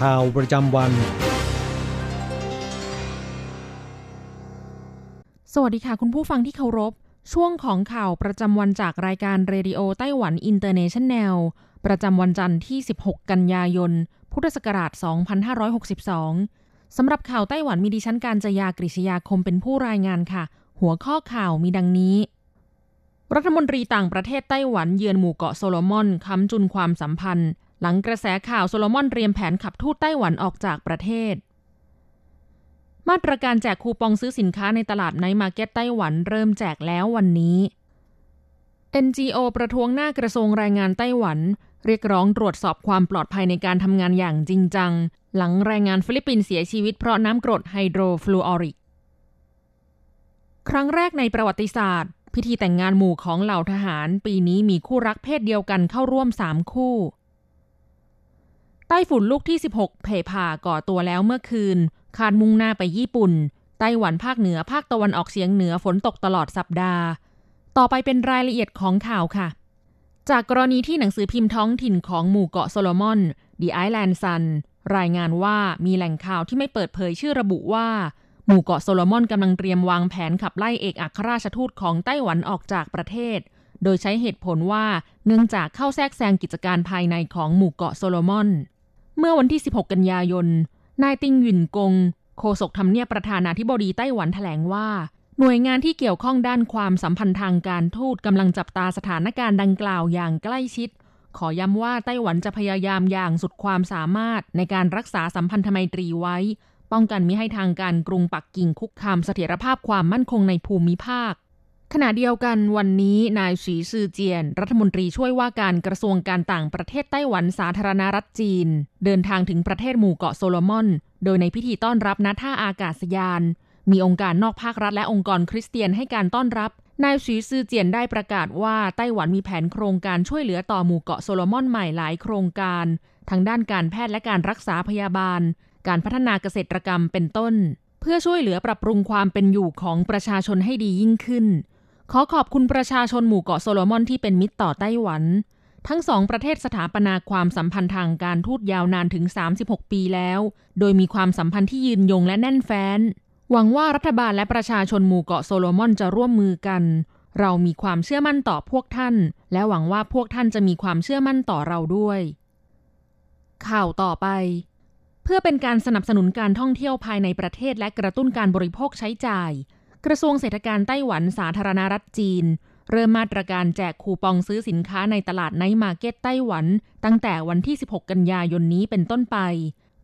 ข่าวประจำวัน สวัสดีค่ะคุณผู้ฟังที่เคารพ ช่วงของข่าวประจำวันจากรายการ Radio Taiwan International ประจำวันจันทร์ที่ 16 กันยายน พุทธศักราช 2562 สำหรับข่าวไต้หวันมีดิฉันการจยากริชยาคมเป็นผู้รายงานค่ะ หัวข้อข่าวมีดังนี้รัฐมนตรีต่างประเทศไต้หวันเยือนหมู่เกาะโซโลมอนค้ำจุนความสัมพันธ์ หลังกระแสข่าวโซโลมอนเตรียมแผนขับทูตไต้หวันออกจากประเทศ มาตรการแจกคูปองซื้อสินค้าในตลาด night market ไต้หวันเริ่มแจกแล้ววันนี้ NGO ประท้วงหน้ากระทรวงแรงงานไต้หวัน เรียกร้องตรวจสอบความปลอดภัยในการทำงานอย่างจริงจัง หลังแรงงานฟิลิปปินส์เสียชีวิตเพราะน้ำกรดไฮโดรฟลูออริก ครั้งแรกในประวัติศาสตร์ พิธีแต่งงานหมู่ของเหล่าทหาร ปีนี้มีคู่รักเพศเดียวกันเข้าร่วม3คู่ ต้ฝุ่นลูกที่ 16 เพผ่าก่อตัวแล้วเมื่อคืน คาดมุ่งหน้าไปญี่ปุ่น ไต้หวันภาคเหนือภาคตะวันออกเฉียงเหนือฝนตกตลอดสัปดาห์ ต่อไปเป็นรายละเอียดของข่าวค่ะ จากกรณีที่หนังสือพิมพ์ท้องถิ่นของหมู่เกาะโซโลมอน The Island Sun รายงานว่ามีแหล่งข่าวที่ไม่เปิดเผยชื่อระบุว่า หมู่เกาะโซโลมอนกำลังเตรียมวางแผนขับไล่เอกอัครราชทูตของไต้หวันออกจากประเทศ โดยใช้เหตุผลว่าเนื่องจากเข้าแทรกแซงกิจการภายในของหมู่เกาะโซโลมอน เมื่อวันที่ 16 กันยายน นายติงหยินกง โฆษกทำเนียบประธานาธิบดีไต้หวันแถลงว่า หน่วยงานที่เกี่ยวข้องด้านความสัมพันธ์ทางการทูตกำลังจับตาสถานการณ์ดังกล่าวอย่างใกล้ชิด ขอย้ำว่าไต้หวันจะพยายามอย่างสุดความสามารถในการรักษาสัมพันธไมตรีไว้ ป้องกันมิให้ทางการกรุงปักกิ่งคุกคามเสถียรภาพความมั่นคงในภูมิภาค ขณะเดียวกันวันนี้นายสีซือเจียน รัฐมนตรีช่วยว่าการกระทรวงการต่างประเทศไต้หวันสาธารณรัฐจีน เดินทางถึงประเทศหมู่เกาะโซโลมอน โดยในพิธีต้อนรับณท่าอากาศยาน มีองค์การนอกภาครัฐและองค์กรคริสเตียนให้การต้อนรับ นายสีซือเจียนได้ประกาศว่าไต้หวันมีแผนโครงการช่วยเหลือต่อหมู่เกาะโซโลมอนใหม่หลายโครงการทั้งด้านการแพทย์และการรักษาพยาบาล การพัฒนาเกษตรกรรมเป็นต้น เพื่อช่วยเหลือปรับปรุงความเป็นอยู่ของประชาชนให้ดียิ่งขึ้น ขอขอบคุณประชาชนหมู่เกาะโซโลมอนที่เป็นมิตรต่อไต้หวัน ทั้งสองประเทศสถาปนาความสัมพันธ์ทางการทูตยาวนานถึง 36 ปีแล้ว โดยมีความสัมพันธ์ที่ยืนยงและแน่นแฟ้น หวังว่ารัฐบาลและประชาชนหมู่เกาะโซโลมอนจะร่วมมือกัน เรามีความเชื่อมั่นต่อพวกท่าน และหวังว่าพวกท่านจะมีความเชื่อมั่นต่อเราด้วย ข่าวต่อไป เพื่อเป็นการสนับสนุนการท่องเที่ยวภายในประเทศและกระตุ้นการบริโภคใช้จ่าย กระทรวงเศรษฐการไต้หวันสาธารณรัฐจีน เริ่มมาตรการแจกคูปองซื้อสินค้าในตลาด night market ไต้หวัน ตั้งแต่วันที่ 16 กันยายนนี้เป็นต้นไป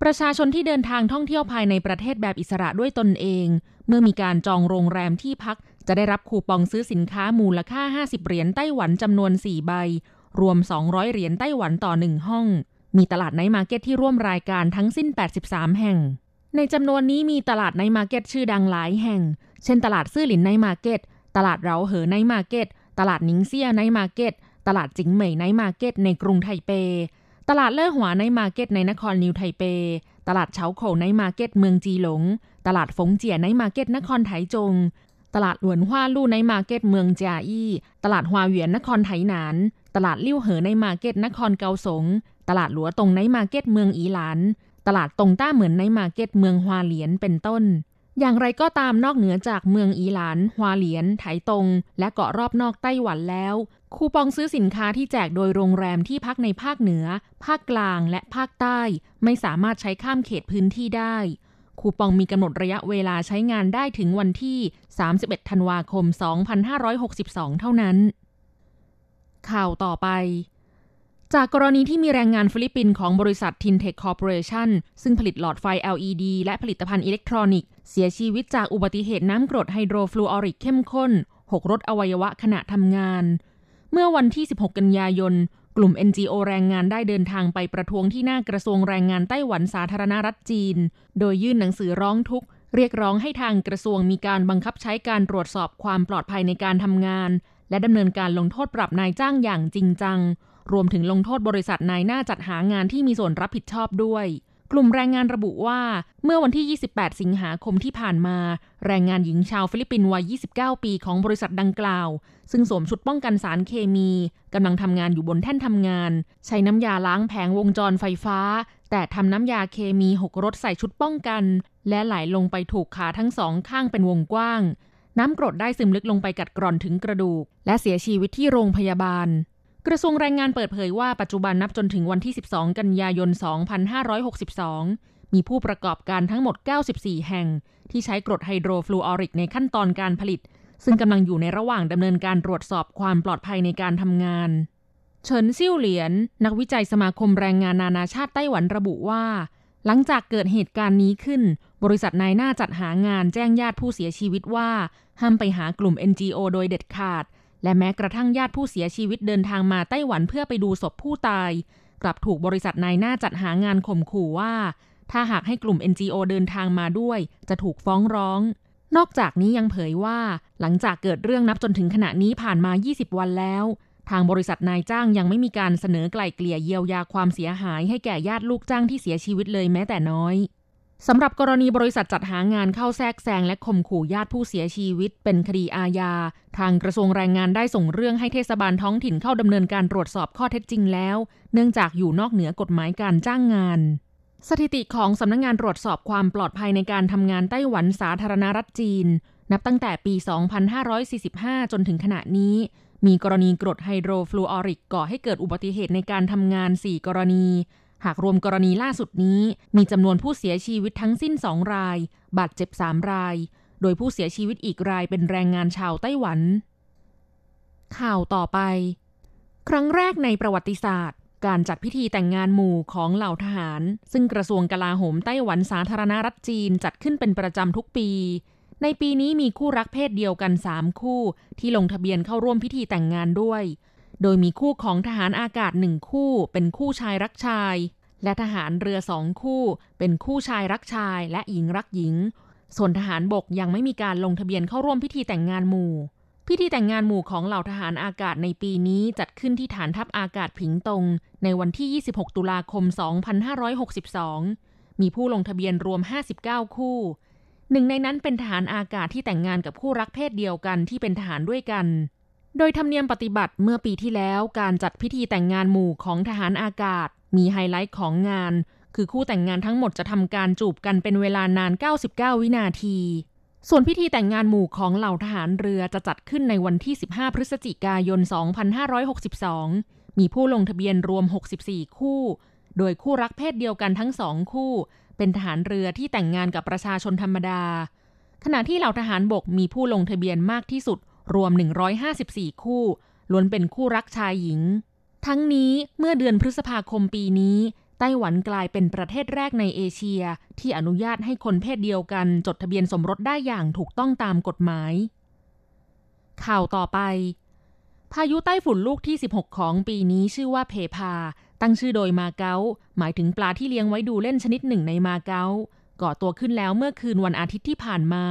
ประชาชนที่เดินทางท่องเที่ยวภายในประเทศแบบอิสระด้วยตนเอง เมื่อมีการจองโรงแรมที่พัก จะได้รับคูปองซื้อสินค้ามูลค่า 50 เหรียญไต้หวันจำนวน 4 ใบ รวม 200 เหรียญไต้หวันต่อ 1 ห้อง มีตลาด night market ที่ร่วมรายการทั้งสิ้น 83 แห่ง ในจำนวนนี้มีตลาด night market ชื่อดังหลายแห่ง เช่นตลาดซื่อหลิน night market ตลาดเหราเหอ night market ตลาดหนิงเซี่ย night market ตลาดจิงเหม่ย night market ในกรุงไทเป ตลาดเล่อหัว night market ในนครนิวไทเป ตลาดเมี่ยวโข่ว night market เมืองจีหลง ตลาดฟงเจี่ย night market นครไถจง ตลาดเหวินฮวาลู่ night market เมืองเจียอี้ ตลาดฮวาเหวียนนครไถหนาน ตลาดลิ่วเหอ night market นครเกาสง ตลาดหลัวตง night market เมืองอีหลาน ตลาดตงต้าเหมิน night market เมืองฮวาเหลียนเป็นต้น อย่างไรก็ตามนอกเหนือจากเมืองอีหลานฮวาเหลียน ไถตง และเกาะรอบนอกไต้หวันแล้ว คูปองซื้อสินค้าที่แจกโดยโรงแรมที่พักในภาคเหนือ ภาคกลางและภาคใต้ ไม่สามารถใช้ข้ามเขตพื้นที่ได้ คูปองมีกำหนดระยะเวลาใช้งานได้ถึงวันที่ 31 ธันวาคม 2562 เท่านั้น ข่าวต่อไป จากกรณีที่มีแรงงานฟิลิปปินส์ของบริษัท Tintech Corporation ซึ่งผลิตหลอดไฟ LED และผลิตภัณฑ์อิเล็กทรอนิกส์ เสียชีวิตจากอุบัติเหตุน้ำกรดไฮโดรฟลูออริกเข้มข้น หกรถอวัยวะขณะทำงาน เมื่อวันที่ 16 กันยายน กลุ่ม NGO แรงงานได้เดินทางไปประท้วงที่หน้ากระทรวงแรงงานไต้หวันสาธารณรัฐจีน โดยยื่นหนังสือร้องทุกข์เรียกร้องให้ทางกระทรวงมีการบังคับใช้การตรวจสอบความปลอดภัยในการทำงาน และดำเนินการลงโทษปรับนายจ้างอย่างจริงจัง รวมถึงลงโทษบริษัทนายหน้าจัดหางานที่มีส่วนรับผิดชอบด้วย กลุ่มแรงงานระบุว่าเมื่อวันที่ 28 สิงหาคมที่ผ่านมา แรงงานหญิงชาวฟิลิปปินส์วัย 29 ปีของบริษัทดังกล่าว ซึ่งสวมชุดป้องกันสารเคมีกำลังทำงานอยู่บนแท่นทำงาน ใช้น้ำยาล้างแผงวงจรไฟฟ้า แต่ทำน้ำยาเคมีหกรดใส่ชุดป้องกัน และไหลลงไปถูกขาทั้งสองข้างเป็นวงกว้างน้ำกรดได้ซึมลึกลงไปกัดกร่อนถึงกระดูก และเสียชีวิตที่โรงพยาบาล กระทรวงแรงงานเปิดเผยว่าปัจจุบันนับจนถึงวันที่ 12 กันยายน 2562 มีผู้ประกอบการทั้งหมด 94 แห่ง ที่ใช้กรดไฮโดรฟลูออริกในขั้นตอนการผลิต ซึ่งกำลังอยู่ในระหว่างดำเนินการตรวจสอบความปลอดภัยในการทำงาน เฉินซิ่วเหลียน นักวิจัยสมาคมแรงงานนานาชาติไต้หวันระบุว่า หลังจากเกิดเหตุการณ์นี้ขึ้น บริษัทนายหน้าจัดหางานแจ้งญาติผู้เสียชีวิตว่าห้ามไปหากลุ่ม NGO โดยเด็ดขาด และแม้กระทั่งญาติผู้เสียชีวิตเดินทางมาไต้หวันเพื่อไปดูศพผู้ตาย กลับถูกบริษัทนายหน้าจัดหางานข่มขู่ว่า ถ้าหากให้กลุ่ม NGO เดินทางมาด้วย จะถูกฟ้องร้อง นอกจากนี้ยังเผยว่า หลังจากเกิดเรื่องนับจนถึงขณะนี้ผ่านมา 20 วันแล้ว ทางบริษัทนายจ้างยังไม่มีการเสนอไกล่เกลี่ยเยียวยาความเสียหายให้แก่ญาติลูกจ้างที่เสียชีวิตเลยแม้แต่น้อย สำหรับกรณีบริษัทจัดหางานเข้าแทรกแซงและข่มขู่ญาติผู้เสียชีวิต เป็นคดีอาญา ทางกระทรวงแรงงานได้ส่งเรื่องให้เทศบาลท้องถิ่นเข้าดำเนินการตรวจสอบข้อเท็จจริงแล้ว เนื่องจากอยู่นอกเหนือกฎหมายการจ้างงาน สถิติของสำนักงงานตรวจสอบความปลอดภัยในการทำงานไต้หวันสาธารณรัฐจีน นับตั้งแต่ปี 2545 จนถึงขณะนี้ มีกรณีกรดไฮโดรฟลูออริกก่อให้เกิดอุบัติเหตุในการทำงาน 4 กรณี หากรวมกรณีล่าสุดนี้ มีจำนวนผู้เสียชีวิตทั้งสิ้น 2 ราย บาดเจ็บ 3 ราย โดยผู้เสียชีวิตอีกรายเป็นแรงงานชาวไต้หวัน ข่าวต่อไป ครั้งแรกในประวัติศาสตร์ การจัดพิธีแต่งงานหมู่ของเหล่าทหาร ซึ่งกระทรวงกลาโหมไต้หวันสาธารณรัฐจีนจัดขึ้นเป็นประจำทุกปี ในปีนี้มีคู่รักเพศเดียวกัน 3 คู่ ที่ลงทะเบียนเข้าร่วมพิธีแต่งงานด้วย โดยมีคู่ของทหารอากาศหนึ่งคู่ เป็นคู่ชายรักชาย และทหารเรือสองคู่ เป็นคู่ชายรักชายและหญิงรักหญิง ส่วนทหารบกยังไม่มีการลงทะเบียนเข้าร่วมพิธีแต่งงานหมู่ พิธีแต่งงานหมู่ของเหล่าทหารอากาศในปีนี้จัดขึ้นที่ฐานทัพอากาศผิงตง ในวันที่ 26 ตุลาคม 2562 มีผู้ลงทะเบียนรวม 59 คู่หนึ่งในนั้นเป็นทหารอากาศที่แต่งงานกับคู่รักเพศเดียวกันที่เป็นทหารด้วยกัน โดยธรรมเนียมปฏิบัติเมื่อปีที่แล้วการจัดพิธีแต่งงานหมู่ของทหารอากาศ มีไฮไลท์ของงาน คือคู่แต่งงานทั้งหมดจะทำการจูบกันเป็นเวลานาน 99 วินาที ส่วนพิธีแต่งงานหมู่ของเหล่าทหารเรือจะจัดขึ้นในวันที่ 15 พฤศจิกายน 2562 มีผู้ลงทะเบียนรวม 64 คู่ โดยคู่รักเพศเดียวกันทั้งสองคู่ เป็นทหารเรือที่แต่งงานกับประชาชนธรรมดา ขณะที่เหล่าทหารบกมีผู้ลงทะเบียนมากที่สุด รวม 154 คู่ ล้วนเป็นคู่รักชายหญิง ทั้งนี้เมื่อเดือนพฤษภาคมปีนี้ ไต้หวันกลายเป็นประเทศแรกในเอเชีย ที่อนุญาตให้คนเพศเดียวกันจดทะเบียนสมรสได้อย่างถูกต้องตามกฎหมาย ข่าวต่อไป พายุใต้ฝุ่นลูกที่ 16 ของปีนี้ชื่อว่าเพพา ตั้งชื่อโดยมาเก๊าหมายถึงปลาที่เลี้ยงไว้ดูเล่นชนิดหนึ่งในมาเก๊าก่อตัวขึ้นแล้วเมื่อคืนวันอาทิตย์ที่ผ่านมา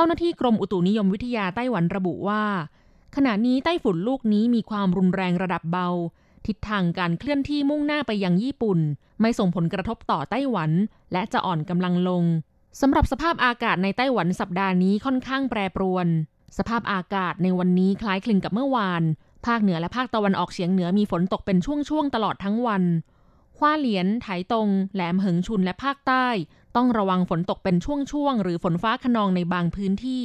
จ้าหน้าที่กรมอุตุนิยมวิทยาไต้หวันระบุว่า ขณะนี้ไต้ฝุ่นลูกนี้มีความรุนแรงระดับเบา ทิศทางการเคลื่อนที่มุ่งหน้าไปยังญี่ปุ่น ไม่ส่งผลกระทบต่อไต้หวัน และจะอ่อนกำลังลงสำหรับสภาพอากาศในไต้หวันสัปดาห์นี้ค่อนข้างแปรปรวน สภาพอากาศในวันนี้คล้ายคลึงกับเมื่อวาน ภาคเหนือและภาคตะวันออกเฉียงเหนือมีฝนตกเป็นช่วงๆตลอดทั้งวันฮว้าเหลียน ไถตง แหลมเหิงชุนและภาคใต้ ต้องระวังฝนตกเป็นช่วงๆ หรือฝนฟ้าขนองในบางพื้นที่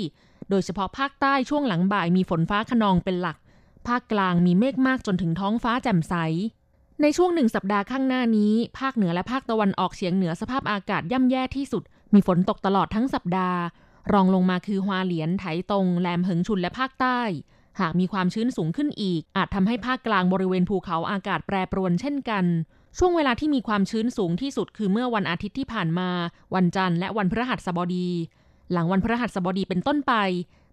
โดยเฉพาะภาคใต้ช่วงหลังบ่ายมีฝนฟ้าขนองเป็นหลัก ภาคกลางมีเมฆมากจนถึงท้องฟ้าแจ่มใส ในช่วงหนึ่งสัปดาห์ข้างหน้านี้ ภาคเหนือและภาคตะวันออกเฉียงเหนือสภาพอากาศย่ำแย่ที่สุด มีฝนตกตลอดทั้งสัปดาห์ รองลงมาคือฮวาเหลียน ไถตง แหลมเหิงชุนและภาคใต้ หากมีความชื้นสูงขึ้นอีก อาจทำให้ภาคกลางบริเวณภูเขาอากาศแปรปรวนเช่นกัน ช่วงเวลาที่มีความชื้นสูงที่สุดคือเมื่อวันอาทิตย์ที่ผ่านมา วันจันทร์และวันพฤหัสบดี หลังวันพฤหัสบดีเป็นต้นไป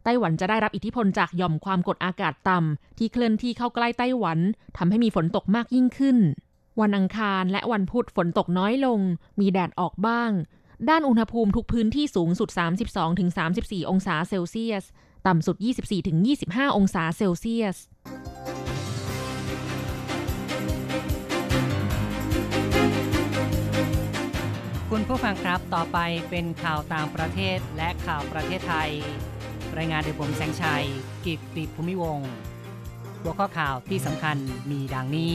ไต้หวันจะได้รับอิทธิพลจากหย่อมความกดอากาศต่ำที่เคลื่อนที่เข้าใกล้ไต้หวันทำให้มีฝนตกมากยิ่งขึ้น วันอังคารและวันพุธฝนตกน้อยลง มีแดดออกบ้าง ด้านอุณหภูมิทุกพื้นที่สูงสุด 32-34 องศาเซลเซียส ต่ำสุด 24-25 องศาเซลเซียส คุณผู้ฟังครับต่อไปเป็นข่าวต่างประเทศและข่าวประเทศไทย รายงานโดยผมแสงชัย กิตติภูมิวงหัวข้อข่าวที่สำคัญมีดังนี้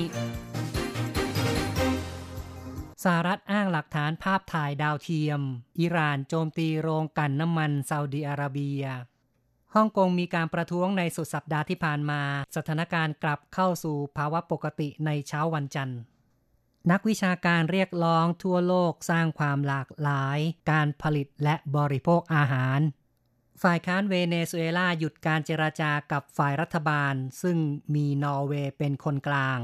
สหรัฐอ้างหลักฐานภาพถ่ายดาวเทียม อิหร่านโจมตีโรงกันน้ำมันซาอุดีอาระเบีย ฮ่องกงมีการประท้วงในสุดสัปดาห์ที่ผ่านมา สถานการณ์กลับเข้าสู่ภาวะปกติในเช้าวันจันทร์ นักวิชาการเรียกร้องทั่วโลกสร้างความหลากหลาย การผลิตและบริโภคอาหาร ฝ่ายค้านเวเนซุเอลาหยุดการเจราจากับฝ่ายรัฐบาล ซึ่งมีนอร์เวย์เป็นคนกลาง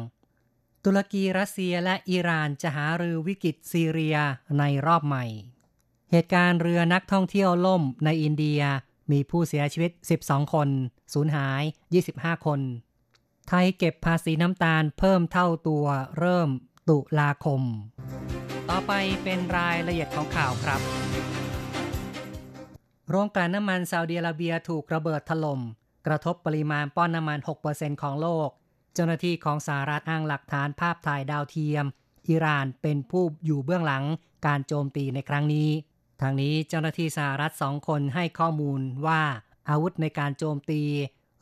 ตุรกีรัสเซียและอิหร่านจะหารือวิกฤตซีเรียในรอบใหม่ เหตุการณ์เรือนักท่องเที่ยวล่มในอินเดียมีผู้เสียชีวิต 12 คน สูญหาย 25 คน ไทยเก็บภาษีน้ำตาลเพิ่มเท่าตัวเริ่ม ตุลาคม ต่อไปเป็นรายละเอียดของข่าวครับ โรงกลั่นน้ำมันซาอุดิอาระเบียถูกระเบิดถลม่ม กระทบปริมาณป้อนน้ำมัน 6%ของโลก เจ้าหน้าที่ของสหรัฐอ้างหลักฐานภาพถ่ายดาวเทียม อิหร่านเป็นผู้อยู่เบื้องหลังการโจมตีในครั้งนี้ ทางนี้เจ้าหน้าที่สหรัฐสองคนให้ข้อมูลว่าอาวุธในการโจมตี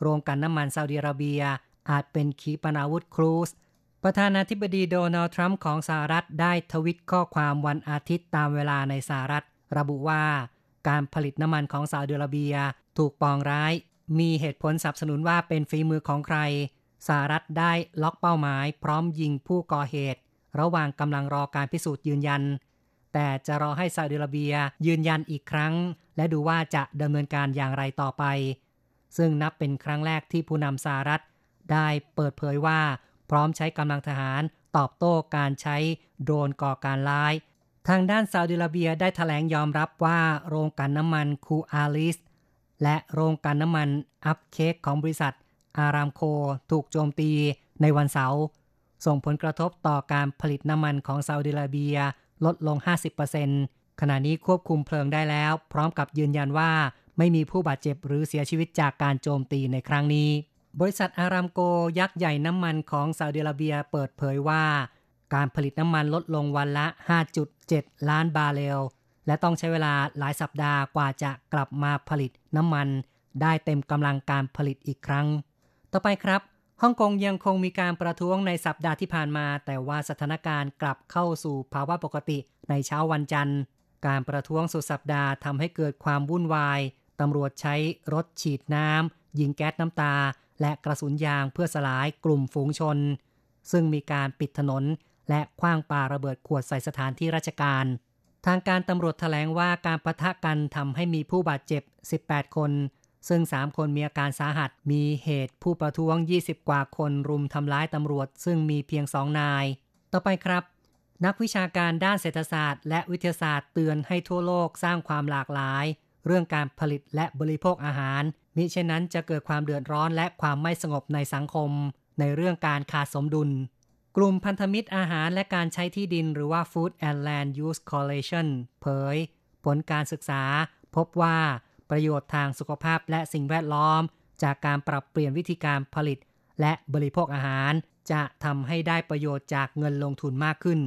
โรงกลั่นน้ำมันซาอุดิอาระเบียอาจเป็นขีปนาวุธครูซ ประธานาธิบดีโดนัลด์ทรัมป์ของสหรัฐได้ทวิตข้อความวันอาทิตย์ตามเวลาในสหรัฐ ระบุว่า การผลิตน้ำมันของซาอุดิอาระเบีย ถูกปองร้าย มีเหตุผลสนับสนุนว่าเป็นฝีมือของใครสหรัฐได้ล็อกเป้าหมาย พร้อมยิงผู้ก่อเหตุ ระหว่างกำลังรอการพิสูจน์ยืนยัน แต่จะรอให้ซาอุดิอาระเบียยืนยันอีกครั้ง และดูว่าจะดำเนินการอย่างไรต่อไป ซึ่งนับเป็นครั้งแรกที่ผู้นำสหรัฐได้เปิดเผยว่า พร้อมใช้กำลังทหารตอบโต้การใช้โดรนก่อการร้าย ทางด้านซาอุดิอาระเบียได้ถแถลงยอมรับว่าโรงกลั่นน้ำมันคูอาลิส และโรงกลั่นน้ำมันอัพเคกของบริษัท อารามโคถูกโจมตีในวันเสาร์ส่งผลกระทบต่อการผลิตน้ำมันของซาอุดิอาระเบียลดลง 50%ขณะนี้ควบคุมเพลิงได้แล้ว พร้อมกับยืนยันว่าไม่มีผู้บาดเจ็บหรือเสียชีวิตจากการโจมตีในครั้งนี้ บริษัทอารามโกยักษ์ใหญ่น้ำมันของซาอุดิอาระเบียเปิดเผยว่า การผลิตน้ำมันลดลงวันละ 5.7 ล้านบาร์เรล และต้องใช้เวลาหลายสัปดาห์กว่าจะกลับมาผลิตน้ำมัน ได้เต็มกำลังการผลิตอีกครั้ง ต่อไปครับฮ่องกงยังคงมีการประท้วงในสัปดาห์ที่ผ่านมา แต่ว่าสถานการณ์กลับเข้าสู่ภาวะปกติในเช้าวันจันทร์ การประท้วงสุดสัปดาห์ทำให้เกิดความวุ่นวายตำรวจใช้รถฉีดน้ำยิงแก๊สน้ำตา และกระสุนยางเพื่อสลายกลุ่มฝูงชน ซึ่งมีการปิดถนนและคว้างปาระเบิดขวดใส่สถานที่ราชการ ทางการตำรวจแถลงว่าการประทะกันทำให้มีผู้บาดเจ็บ 18 คน ซึ่ง 3 คนมีอาการสาหัส มีเหตุผู้ประท้วง 20 กว่าคนรุมทำร้ายตำรวจ ซึ่งมีเพียงสองนาย ต่อไปครับ นักวิชาการด้านเศรษฐศาสตร์ และวิทยาศาสตร์เตือนให้ทั่วโลกสร้างความหลากหลาย เรื่องการผลิตและบริโภคอาหาร มิเช่นนั้นจะเกิดความเดือดร้อนและความไม่สงบในสังคม ในเรื่องการขาดสมดุล กลุ่มพันธมิตรอาหารและการใช้ที่ดินหรือว่า Food and Land Use Coalition เผย ผลการศึกษา พบว่าประโยชน์ทางสุขภาพและสิ่งแวดล้อม จากการปรับเปลี่ยนวิธีการผลิต และบริโภคอาหาร จะทำให้ได้ประโยชน์จากเงินลงทุนมากขึ้น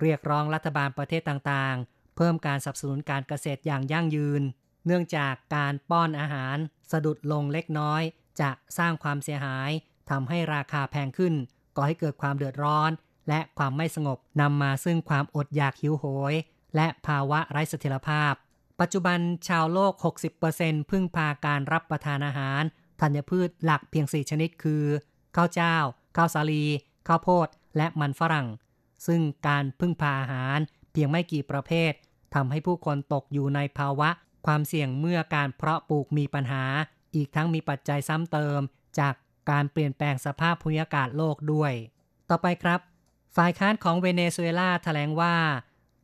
เรียกร้องรัฐบาลประเทศต่างๆ เพิ่มการสนับสนุนการเกษตรอย่างยั่งยืน เนื่องจากการป้อนอาหารสะดุดลงเล็กน้อย จะสร้างความเสียหายทำให้ราคาแพงขึ้น ก่อให้เกิดความเดือดร้อน และความไม่สงบนำมาซึ่งความอดอยากหิวโหย และภาวะไร้เสถียรภาพ ปัจจุบันชาวโลก 60%พึ่งพาการรับประทานอาหารธัญพืชหลักเพียง 4 ชนิดคือ ข้าวเจ้า ข้าวสาลี ข้าวโพด และมันฝรั่ง ซึ่งการพึ่งพาอาหารเพียงไม่กี่ประเภททำให้ผู้คนตกอยู่ในภาวะ ความเสี่ยงเมื่อการเพราะปลูกมีปัญหา อีกทั้งมีปัจจัยซ้ำเติม จากการเปลี่ยนแปลงสภาพภูมิอากาศโลกด้วย ต่อไปครับ ฝ่ายค้านของเวเนซุเอลาแถลงว่า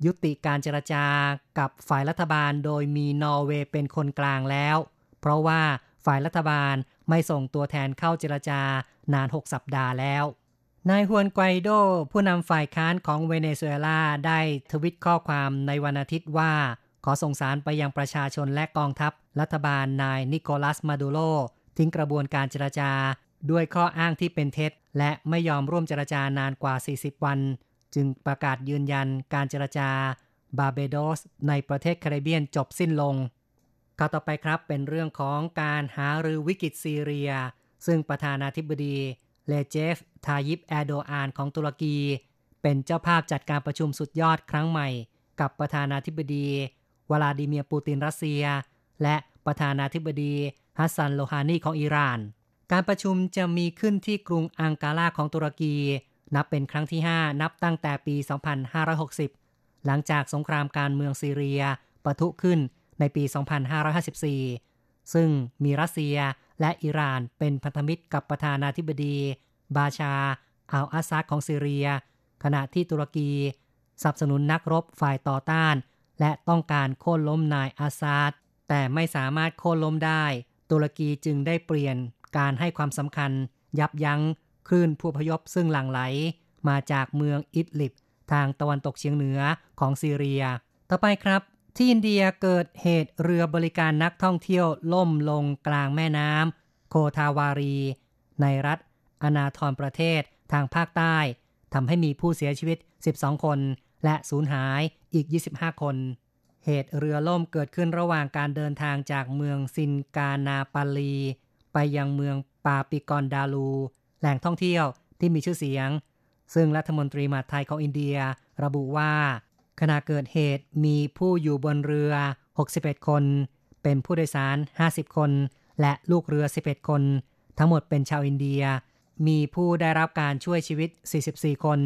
ยุติการเจรจากับฝ่ายรัฐบาลโดยมีนอร์เวย์เป็นคนกลางแล้ว เพราะว่าฝ่ายรัฐบาลไม่ส่งตัวแทนเข้าเจรจานาน 6 สัปดาห์แล้วนายฮวนไกโด ผู้นำฝ่ายค้านของเวเนซุเอลาได้ทวิตข้อความในวันอาทิตย์ว่า ขอส่งสารไปยังประชาชนและกองทัพ รัฐบาลนายนิโคลัสมาดูโรทิ้งกระบวนการเจรจา ด้วยข้ออ้างที่เป็นเท็จ และไม่ยอมร่วมเจรจานานกว่า 40 วัน จึงประกาศยืนยันการเจรจาบาเบโดส ในประเทศแคริบเบียนจบสิ้นลงข่าวต่อไปครับเป็นเรื่องของการหารือวิกฤตซีเรีย ซึ่งประธานาธิบดีเลเจฟ ทายิปแอโดอานของตุรกี เป็นเจ้าภาพจัดการประชุมสุดยอดครั้งใหม่ กับประธานาธิบดี วลาดิเมียร์ปูตินรัสเซีย และประธานาธิบดีฮัสซันโลฮานีของอิหร่าน การประชุมจะมีขึ้นที่กรุงอังการาของตุรกี นับเป็นครั้งที่ 5 นับตั้งแต่ปี 2560 หลังจากสงครามการเมืองซีเรียปะทุขึ้นในปี 2554 ซึ่งมีรัสเซียและอิหร่านเป็นพันธมิตรกับประธานาธิบดี บาชาอัลอาซัดของซีเรีย ขณะที่ตุรกีสนับสนุนนักรบฝ่ายต่อต้าน และต้องการโค่นล้มนายอาซาดแต่ไม่สามารถโค่นล้มได้ ตุรกีจึงได้เปลี่ยนการให้ความสำคัญ ยับยั้งคลื่นผู้พยพซึ่งหลั่งไหล มาจากเมืองอิดลิบ ทางตะวันตกเฉียงเหนือของซีเรีย ต่อไปครับ ที่อินเดียเกิดเหตุเรือบริการนักท่องเที่ยวล่มลงกลางแม่น้ำโคทาวารี ในรัฐอนาทรประเทศทางภาคใต้ทำให้มีผู้เสียชีวิต 12 คน และสูญหาย อีก 25 คน เหตุเรือล่มเกิดขึ้นระหว่างการเดินทางจากเมืองซินกานาปาลี ไปยังเมืองปาปิกอนดาลู แหล่งท่องเที่ยวที่มีชื่อเสียง ซึ่งรัฐมนตรีมหาไทยของอินเดียระบุว่า ขณะเกิดเหตุมีผู้อยู่บนเรือ 61 คน เป็นผู้โดยสาร 50 คน และลูกเรือ 11 คน ทั้งหมดเป็นชาวอินเดีย มีผู้ได้รับการช่วยชีวิต 44 คน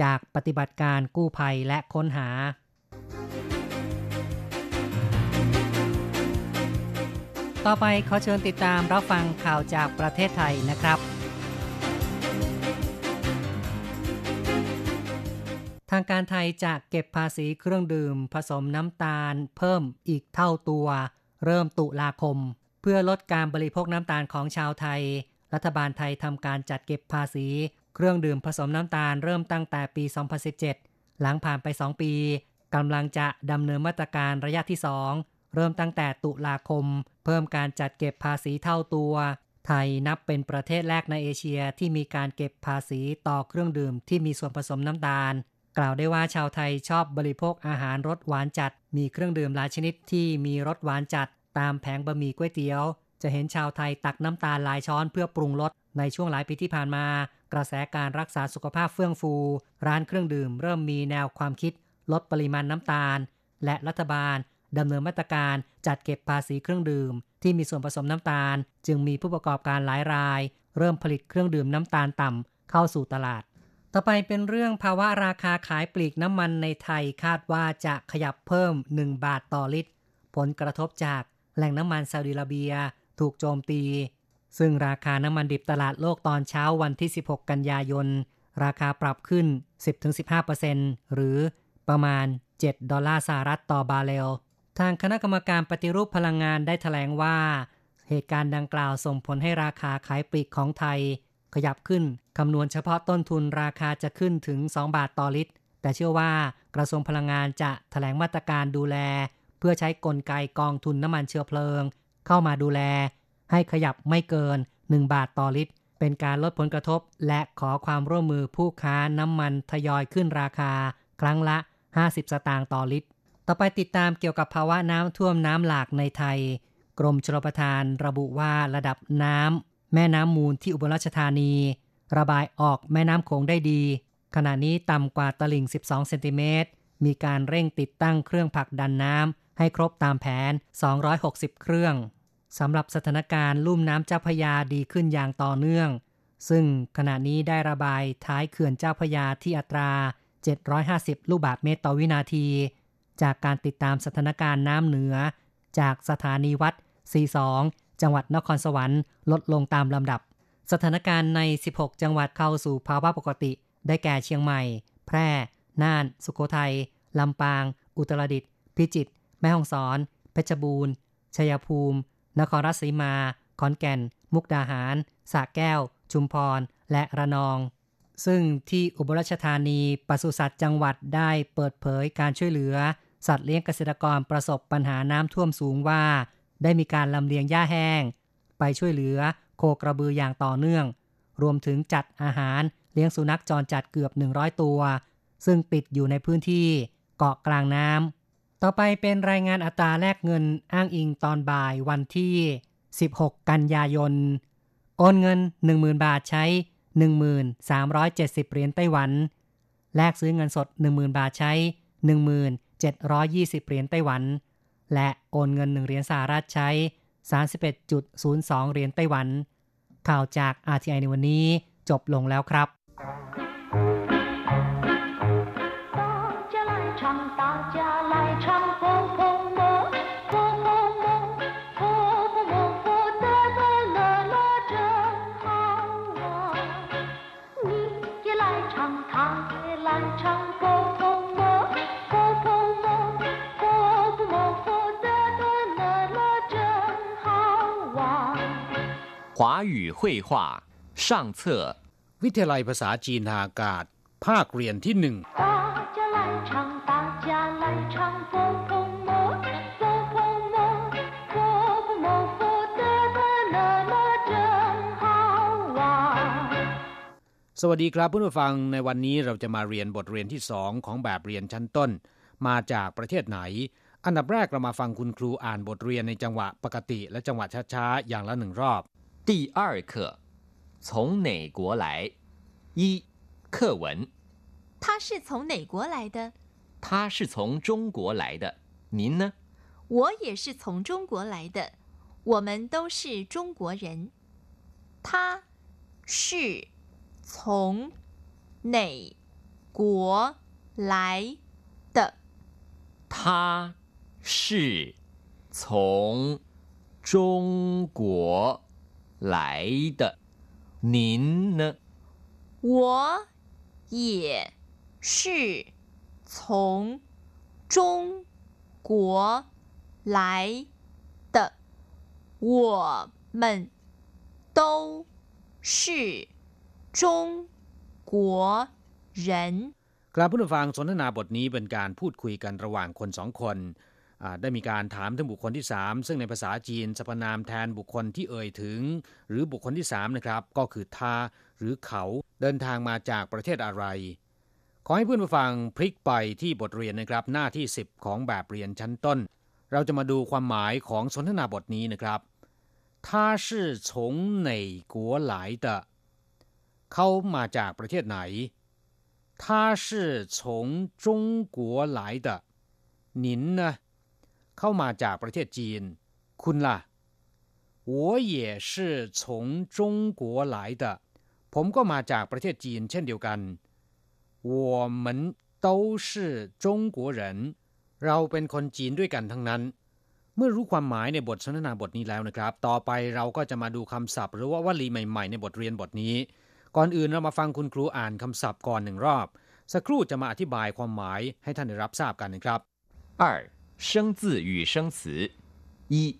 จากปฏิบัติการกู้ภัยและค้นหา ต่อไปขอเชิญติดตามรับฟังข่าวจากประเทศไทยนะครับ ทางการไทยจะเก็บภาษีเครื่องดื่ม ผสมน้ำตาล เพิ่มอีกเท่าตัว เริ่มตุลาคม เพื่อลดการบริโภคน้ำตาลของชาวไทย รัฐบาลไทยทำการจัดเก็บภาษี เครื่องดื่มผสมน้ำตาลเริ่มตั้งแต่ปี 2017 หลังผ่านไป 2 ปี กำลังจะดำเนินมาตรการระยะที่ 2 เริ่มตั้งแต่ตุลาคม เพิ่มการจัดเก็บภาษีเท่าตัว ไทยนับเป็นประเทศแรกในเอเชียที่มีการเก็บภาษีต่อเครื่องดื่มที่มีส่วนผสมน้ำตาล กล่าวได้ว่าชาวไทยชอบบริโภคอาหารรสหวานจัด มีเครื่องดื่มหลายชนิดที่มีรสหวานจัด ตามแผงบะหมี่ก๋วยเตี๋ยว จะเห็นชาวไทยตักน้ำตาลหลายช้อนเพื่อปรุงรสในช่วงหลายปีที่ผ่านมา กระแสการรักษาสุขภาพเฟื่องฟู ร้านเครื่องดื่มเริ่มมีแนวความคิด ลดปริมาณน้ำตาล และรัฐบาลดำเนินมาตรการจัดเก็บภาษีเครื่องดื่ม ที่มีส่วนผสมน้ำตาล จึงมีผู้ประกอบการหลายราย เริ่มผลิตเครื่องดื่มน้ำตาลต่ำเข้าสู่ตลาด ต่อไปเป็นเรื่องภาวะราคาขายปลีกน้ำมันในไทยคาดว่าจะขยับเพิ่ม 1 บาทต่อลิตร ผลกระทบจากแหล่งน้ำมันซาอุดิอาระเบีย ถูกโจมตี ซึ่งราคาน้ำมันดิบตลาดโลกตอนเช้าวันที่ 16 กันยายน ราคาปรับขึ้น 10-15%หรือ ประมาณ 7 ดอลลาร์สหรัฐต่อบาร์เรล ทางคณะกรรมการปฏิรูปพลังงานได้ถแถลงว่า เหตุการณ์ดังกล่าวส่งผลให้ราคาขายปลีกของไทย ขยับขึ้น คำนวณเฉพาะต้นทุนราคาจะขึ้นถึง 2 บาทต่อลิตร แต่เชื่อว่ากระทรวงพลังงานจะถแถลงมาตรการดูแล เพื่อใช้กลไกกองทุนน้ำมันเชื้อเพลิง เข้ามาดูแล ให้ขยับไม่เกิน 1 บาทต่อลิตรเป็นการลดผลกระทบและขอความร่วมมือผู้ค้าน้ำมันทยอยขึ้นราคา ครั้งละ 50 สตางค์ต่อลิตร ต่อไปติดตามเกี่ยวกับภาวะน้ำท่วมน้ำหลากในไทย กรมชลประทานระบุว่าระดับน้ำแม่น้ำมูลที่อุบลราชธานี ระบายออกแม่น้ำโขงได้ดี ขณะนี้ต่ำกว่าตลิ่ง 12 เซนติเมตร มีการเร่งติดตั้งเครื่องผลักดันน้ำให้ครบตามแผน 260 เครื่องสำหรับสถานการณ์ลุ่มน้ำเจ้าพยาดีขึ้นอย่างต่อเนื่อง ซึ่งขณะนี้ได้ระบายท้ายเขื่อนเจ้าพยาที่อัตรา 750 ลูกบาศก์เมตรต่อวินาที จากการติดตามสถานการณ์น้ำเหนือ จากสถานีวัด 42 จังหวัดนครสวรรค์ลดลงตามลำดับ สถานการณ์ใน 16 จังหวัดเข้าสู่ภาวะปกติ ได้แก่เชียงใหม่ แพร่ น่าน สุโขทัย ลำปาง อุตรดิตถ์ พิจิตร แม่ฮ่องสอน เพชรบูรณ์ชัยภูมิ นครราชสีมา ขอนแก่น มุกดาหารสระแก้ว ชุมพร และระนอง ซึ่งที่อุบลราชธานีปศุสัตว์จังหวัดได้เปิดเผยการช่วยเหลือ สัตว์เลี้ยงเกษตรกรประสบปัญหาน้ำท่วมสูงว่า ได้มีการลำเลียงหญ้าแห้ง ไปช่วยเหลือโคกระบืออย่างต่อเนื่อง รวมถึงจัดอาหารเลี้ยงสุนัขจรจัดเกือบ 100 ตัว ซึ่งปิดอยู่ในพื้นที่เกาะกลางน้ำต่อไปเป็นรายงานอัตราแลกเงินอ้างอิงตอนบ่ายวันที่ 16 กันยายน โอนเงิน 10,000 บาทใช้ 1370 เหรียญไต้หวัน แลกซื้อเงินสด 10,000 บาทใช้ 1720 เหรียญไต้หวัน และโอนเงิน 1 เหรียญสหรัฐใช้ 31.02 เหรียญไต้หวัน ข่าวจาก RTI ในวันนี้จบลงแล้วครับ 华语绘画上册 วิทยาลัยภาษาจีนทางอากาศ ภาคเรียนที่หนึ่งสวัสดีครับเพื่อนผู้ฟังในวันนี้เราจะมาเรียนบทเรียนที่สองของแบบเรียนชั้นต้น มาจากประเทศไหน อันดับแรกเรามาฟังคุณครูอ่านบทเรียนในจังหวะปกติ และจังหวะช้าๆ อย่างละหนึ่งรอบ 第二课，从哪国来？一，课文。他是从哪国来的？他是从中国来的。您呢？我也是从中国来的。我们都是中国人。他是从哪国来的？他是从中国。来的，您呢？我也是从中国来的。我们都是中国人。ครับผู้ฟังสนทนาบทนี้เป็นการพูดคุยกันระหว่างคนสองคน ได้มีการถามถึงบุคคลที่ 3 ซึ่งในภาษาจีนสรรพนามแทนบุคคลที่เอ่ยถึง หรือบุคคลที่3นะครับ ก็คือทาหรือเขาเดินทางมาจากประเทศอะไร ขอให้เพื่อนผู้ฟังพลิกไปที่บทเรียนนะครับ หน้าที่ 10 ของแบบเรียนชั้นต้น เราจะมาดูความหมายของสนทนาบทนี้นะครับ他是从哪国来的เขามาจากประเทศไหน他是从中国来的您呢 เข้ามาจากประเทศจีน คุณล่ะ我也是从中国来的ผมก็มาจากประเทศจีนเช่นเดียวกัน我们都是中国人เราเป็นคนจีนด้วยกันทั้งนั้น เมื่อรู้ความหมายในบทสนทนาบทนี้แล้วนะครับ ต่อไปเราก็จะมาดูคำศัพท์หรือว่าวลีใหม่ๆในบทเรียนบทนี้ ก่อนอื่นเรามาฟังคุณครูอ่านคำศัพท์ก่อนหนึ่งรอบ สักครู่จะมาอธิบายความหมายให้ท่านได้รับทราบกันนะครับ二 生字与生词：一，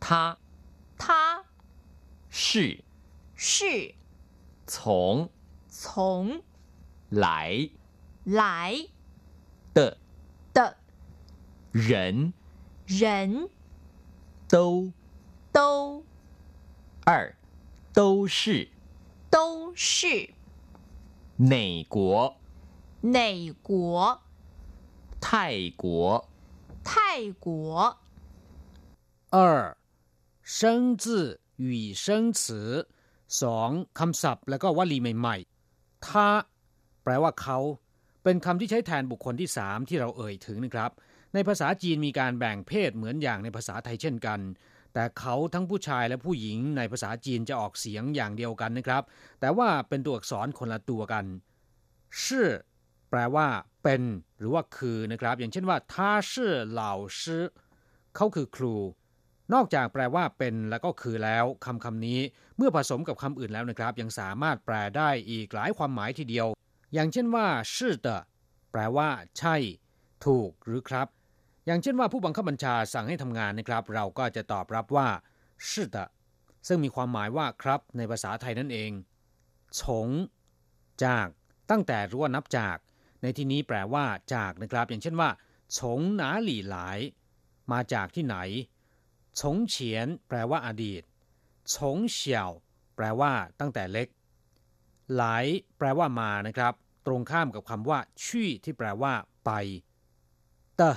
他，他。是。是。从。从。来。来。的。的。人。人。都。都。二都是。都是。哪国。哪国。泰国泰国二生字与生词สองคำศัพท์แล้วก็วลีใหม่ๆถ้าแปลว่าเขา เป็นคำที่ใช้แทนบุคคลที่สามที่เราเอ่ยถึงนะครับ ในภาษาจีนมีการแบ่งเพศเหมือนอย่างในภาษาไทยเช่นกัน แต่เขาทั้งผู้ชายและผู้หญิงในภาษาจีนจะออกเสียงอย่างเดียวกันนะครับ แต่ว่าเป็นตัวอักษรคนละตัวกันชื่อแปลว่า เป็นหรือว่าคือนะครับ อย่างเช่นว่า他是老师เขาคือครู นอกจากแปลว่าเป็นแล้วก็คือแล้วคำคำนี้เมื่อผสมกับคำอื่นแล้วนะครับ ยังสามารถแปลได้อีกหลายความหมายทีเดียว อย่างเช่นว่า是的แปลว่า ใช่ ถูกหรือครับ อย่างเช่นว่าผู้บังคับบัญชาสั่งให้ทำงานนะครับ เราก็จะตอบรับว่า是的ซึ่งมีความหมายว่าครับในภาษาไทยนั่นเองฉงจากตั้งแต่รู้ว่านับจาก ในที่นี้แปลว่า จากนะครับ อย่างเช่นว่าฉงหนาหลี่หลาย มาจากที่ไหนฉงเฉียน แปลว่าอดีตฉงเฉียวแปลว่า ตั้งแต่เล็ก หลาย แปลว่ามานะครับ ตรงข้ามกับคำว่าชี่ที่แปลว่า ไปเตอ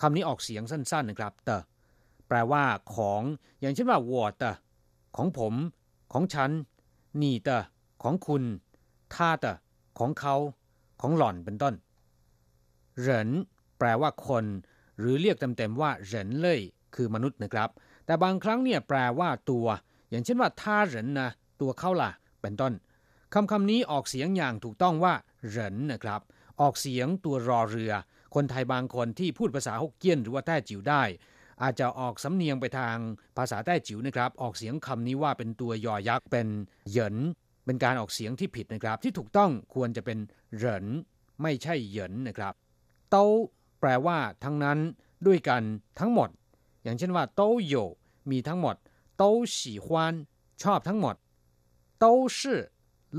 คำนี้ออกเสียงสั้น ๆ นะครับเตอแปลว่า ของ อย่างเช่นว่าวอเตอของผม ของฉัน นี่เตอของคุณท่าเตอของเขา ของหล่อนเป็นต้นเหรินแปลว่าคน หรือเรียกเต็มๆว่าเหรินเล่ยคือมนุษย์นะครับ แต่บางครั้งเนี่ยแปลว่าตัว อย่างเช่นว่าท่าเหรินนะตัวเข้าล่ะ เป็นต้นคำคำนี้ออกเสียงอย่างถูกต้องว่าเหรินนะครับ ออกเสียงตัวรอเรือ คนไทยบางคนที่พูดภาษาฮกเกี้ยนหรือว่าแต้จิ๋วได้ อาจจะออกสำเนียงไปทางภาษาแต้จิ๋วนะครับ ออกเสียงคำนี้ว่าเป็นตัวยอยักษ์เป็นเหยิน เป็นการออกเสียงที่ผิดนะครับ ที่ถูกต้องควรจะเป็นเหรินไม่ใช่เหยินนะครับ เต้าแปลว่าทั้งนั้นด้วยกันทั้งหมด อย่างเช่นว่าเต้าโยมีทั้งหมด เต้าสีฮวานชอบทั้งหมด เต้าชื่อ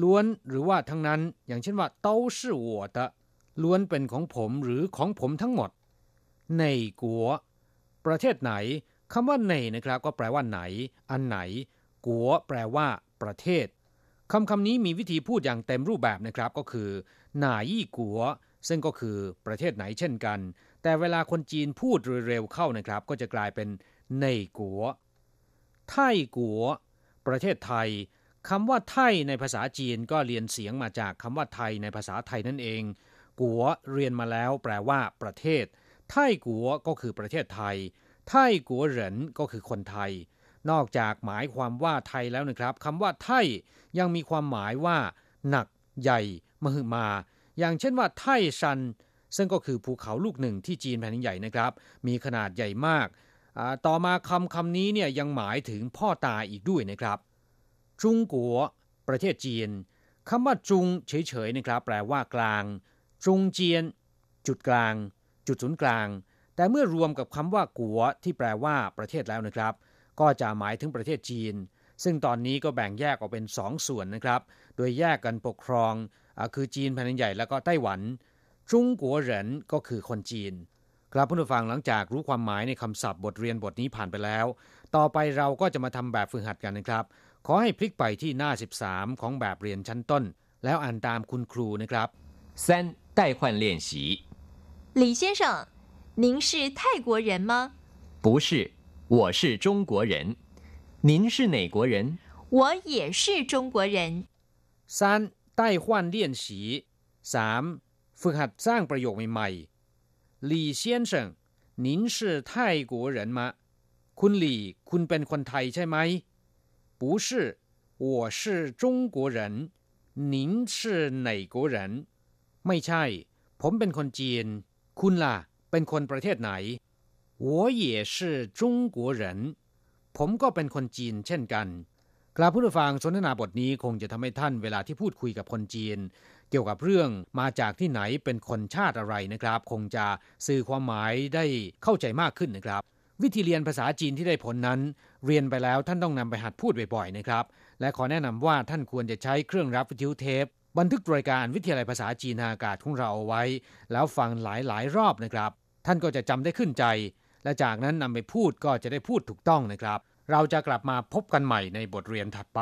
ล้วนหรือว่าทั้งนั้น อย่างเช่นว่าเต้าชื่อ我的ล้วนเป็นของผมหรือของผมทั้งหมด ในกัว ประเทศไหนคำว่าในนะครับ ก็แปลว่าไหน อันไหน กัวแปลว่า ประเทศ คำคำนี้มีวิธีพูดอย่างเต็มรูปแบบนะครับก็คือ หน่ายี่กัว ซึ่งก็คือประเทศไหนเช่นกัน แต่เวลาคนจีนพูดเร็วๆเข้านะครับ ก็จะกลายเป็นในกัว ไทยกัว ประเทศไทยคำว่าไทยในภาษาจีนก็เรียนเสียงมาจากคำว่าไทยในภาษาไทยนั่นเอง กัวเรียนมาแล้วแปลว่า ประเทศ ไทยกัวก็คือประเทศไทย ไทยกัวเหรินก็คือคนไทย นอกจากหมายความว่าไทยแล้วนะครับคำว่าไทยยังมีความหมายว่า หนักใหญ่มหึมา อย่างเช่นว่าไทซัน ซึ่งก็คือภูเขาลูกหนึ่งที่จีนแผ่นใหญ่นะครับ มีขนาดใหญ่มาก ต่อมาคำคำนี้เนี่ยยังหมายถึงพ่อตาอีกด้วยนะครับ จุงกัวประเทศจีนคำว่าจุงเฉยๆนะครับ แปลว่ากลาง จุงเจียน จุดกลาง จุดศูนย์กลาง แต่เมื่อรวมกับคำว่ากัวที่แปลว่าประเทศแล้วนะครับ ก็จะหมายถึงประเทศจีน ซึ่งตอนนี้ก็แบ่งแยกออกเป็นสองส่วนนะครับ โดยแยกกันปกครองอคือจีนแผ่นใหญ่แล้วก็ไต้หวัน จุงกัวเหรินก็คือคนจีน ครับผู้ฟังหลังจากรู้ความหมายในคำศัพท์บทเรียนบทนี้ผ่านไปแล้ว ต่อไปเราก็จะมาทำแบบฝึกหัดกันนะครับ ขอให้พลิกไปที่หน้า 13 ของแบบเรียนชั้นต้น แล้วอ่านตามคุณครูนะครับ 三代换练习李先生，您是泰国人吗？不是， 我是中国人。您是哪国人？我也是中国人。三ไต้หวันเลี่ยนสีสามฝึกหัดสร้างประโยคใหม่ๆหลี่เซียนเฉิง您是泰国人吗คุณหลี่คุณเป็นคนไทยใช่ไหม不是我是中国人您是哪国人ไม่ใช่ ผมเป็นคนจีน คุณล่ะ เป็นคนประเทศไหน 我也是中国人ผมก็เป็นคนจีนเช่นกันกราบผู้ฟังสนทนาบทนี้คงจะทำให้ท่านเวลาที่พูดคุยกับคนจีน เกี่ยวกับเรื่องมาจากที่ไหนเป็นคนชาติอะไรนะครับ คงจะสื่อความหมายได้เข้าใจมากขึ้นนะครับ วิธีเรียนภาษาจีนที่ได้ผลนั้น เรียนไปแล้วท่านต้องนำไปหัดพูดบ่อยๆนะครับ และขอแนะนำว่าท่านควรจะใช้เครื่องรับวิทยุเทป บันทึกรายการวิทยาลัยภาษาจีนทางอากาศของเราเอาไว้ แล้วฟังหลายๆรอบนะครับ ท่านก็จะจำได้ขึ้นใจ และจากนั้นนำไปพูดก็จะได้พูดถูกต้องนะครับ เราจะกลับมาพบกันใหม่ในบทเรียนถัดไป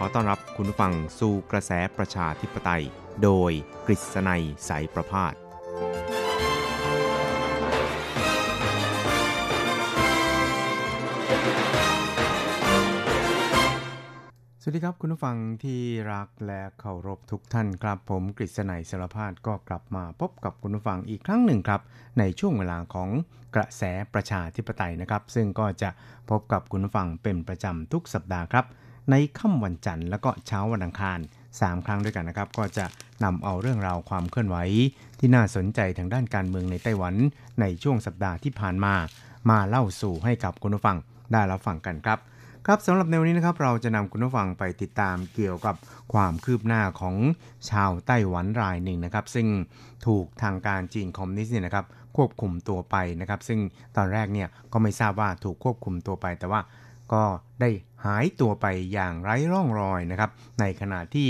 ขอต้อนรับคุณผู้ฟังสู่กระแสประชาธิปไตย โดยกฤษณัยสายประพาสสวัสดีครับคุณผู้ฟังที่รักและเคารพทุกท่านครับผมกฤษณัยสารพาดก็กลับมาพบกับคุณผู้ฟังอีกครั้งหนึ่งครับ ในช่วงเวลาของกระแสประชาธิปไตยนะครับ ซึ่งก็จะพบกับคุณผู้ฟังเป็นประจำทุกสัปดาห์ครับ ในค่ำวันจันทร์และก็เช้าวันอังคาร 3 ครั้งด้วยกันนะครับ ก็จะนำเอาเรื่องราวความเคลื่อนไหว ที่น่าสนใจทางด้านการเมืองในไต้หวัน ในช่วงสัปดาห์ที่ผ่านมา มาเล่าสู่ให้กับคุณผู้ฟังได้รับฟังกันครับ ครับสำหรับในวันนี้นะครับเราจะนำคุณผู้ฟังไปติดตามเกี่ยวกับความคืบหน้าของชาวไต้หวันรายหนึ่งนะครับ ซึ่งถูกทางการจีนคอมมิวนิสต์เนี่ยนะครับควบคุมตัวไปนะครับ ซึ่งตอนแรกเนี่ยก็ไม่ทราบว่าถูกควบคุมตัวไปแต่ว่า ก็ได้หายตัวไปอย่างไร้ร่องรอยนะครับ ในขณะที่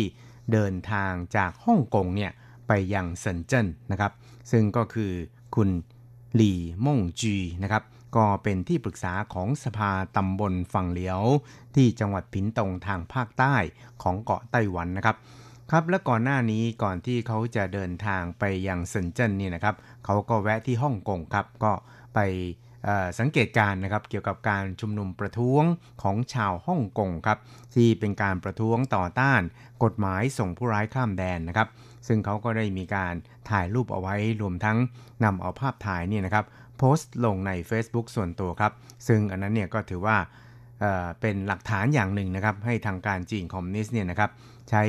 เดินทางจากฮ่องกงเนี่ยไปยังเซินเจิ้นนะครับ ซึ่งก็คือคุณหลี่ม่งจีนะครับ ก็เป็นที่ปรึกษาของสภาตำบลฝั่งเหลียว ที่จังหวัดผินตงทางภาคใต้ของเกาะไต้หวันนะครับครับและก่อนหน้านี้ก่อนที่เขาจะเดินทางไปยังเซินเจิ้นนี่นะครับเขาก็แวะที่ฮ่องกงครับก็ไป สังเกตการนะครับเกี่ยวกับการชุมนุมประท้วงของชาวฮ่องกงครับที่เป็นการประท้วงต่อต้านกฎหมายส่งผู้ร้ายข้ามแดนนะครับซึ่งเขาก็ได้มีการถ่ายรูปเอาไว้รวมทั้งนำเอาภาพถ่ายนี่นะครับโพสต์ลงใน Facebook ส่วนตัวครับ ซึ่งอันนั้นเนี่ยก็ถือว่าเเป็นหลักฐานอย่างหนึ่งนะครับ ให้ทางการจีนคอมมิวนิสต์เนี่ยนะครับ ใช้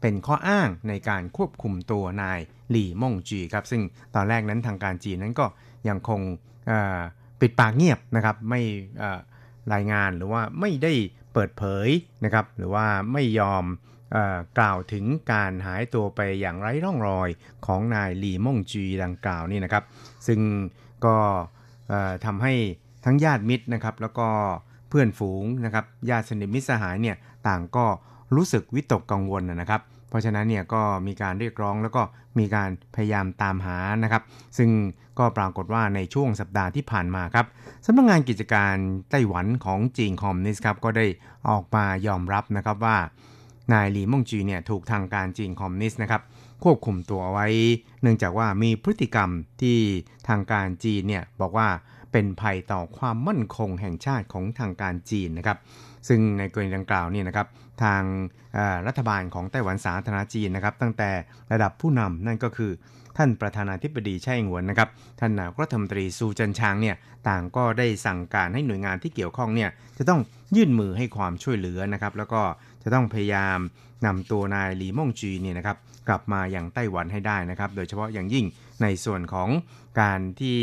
เป็นข้ออ้างในการควบคุมตัวนายหลี่ม่งจีครับ ซึ่งตอนแรกนั้นทางการจีนนั้นก็ยังคง ปิดปากเงียบนะครับไม่รายงานหรือว่าไม่ได้เปิดเผยนะครับหรือว่าไม่ยอมกล่าวถึงการหายตัวไปอย่างไร้ร่องรอยของนายหลี่ม่งจีดังกล่าวนี่นะครับ ซึ่งก็ทำให้ทั้งญาติมิตรนะครับแล้วก็เพื่อนฝูงนะครับญาติสนิทมิตรสหายเนี่ยต่างก็รู้สึกวิตกกังวลนะครับ เพราะฉะนั้นเนี่ยก็มีการเรียกร้องแล้วก็มีการพยายามตามหานะครับ ซึ่งก็ปรากฏว่าในช่วงสัปดาห์ที่ผ่านมาครับสำนักงงานกิจการไต้หวันของจีนคอมมิวนิสต์ครับก็ได้ออกมายอมรับนะครับว่านายหลีม่งจีเนี่ยถูกทางการจีนคอมมิวนิสต์นะครับควบคุมตัวไว้ เนื่องจากว่ามีพฤติกรรมที่ทางการจีนเนี่ยบอกว่าเป็นภัยต่อความมั่นคงแห่งชาติของทางการจีนนะครับ ซึ่งในกรณีดังกล่าวนี่นะครับ ทางรัฐบาลของไต้หวันสาธารณจีนนะครับ ตั้งแต่ระดับผู้นำนั่นก็คือท่านประธานาธิบดีไช่หวนนะครับ ท่านนายกรัฐมนตรีซูจินชางเนี่ยต่างก็ได้สั่งการให้หน่วยงานที่เกี่ยวข้องเนี่ยจะต้องยื่นมือให้ความช่วยเหลือนะครับ แล้วก็จะต้องพยายามนำตัวนายหลีม่งจีเนี่ยนะครับกลับมาอย่างไต้หวันให้ได้นะครับ โดยเฉพาะอย่างยิ่งในส่วนของการที่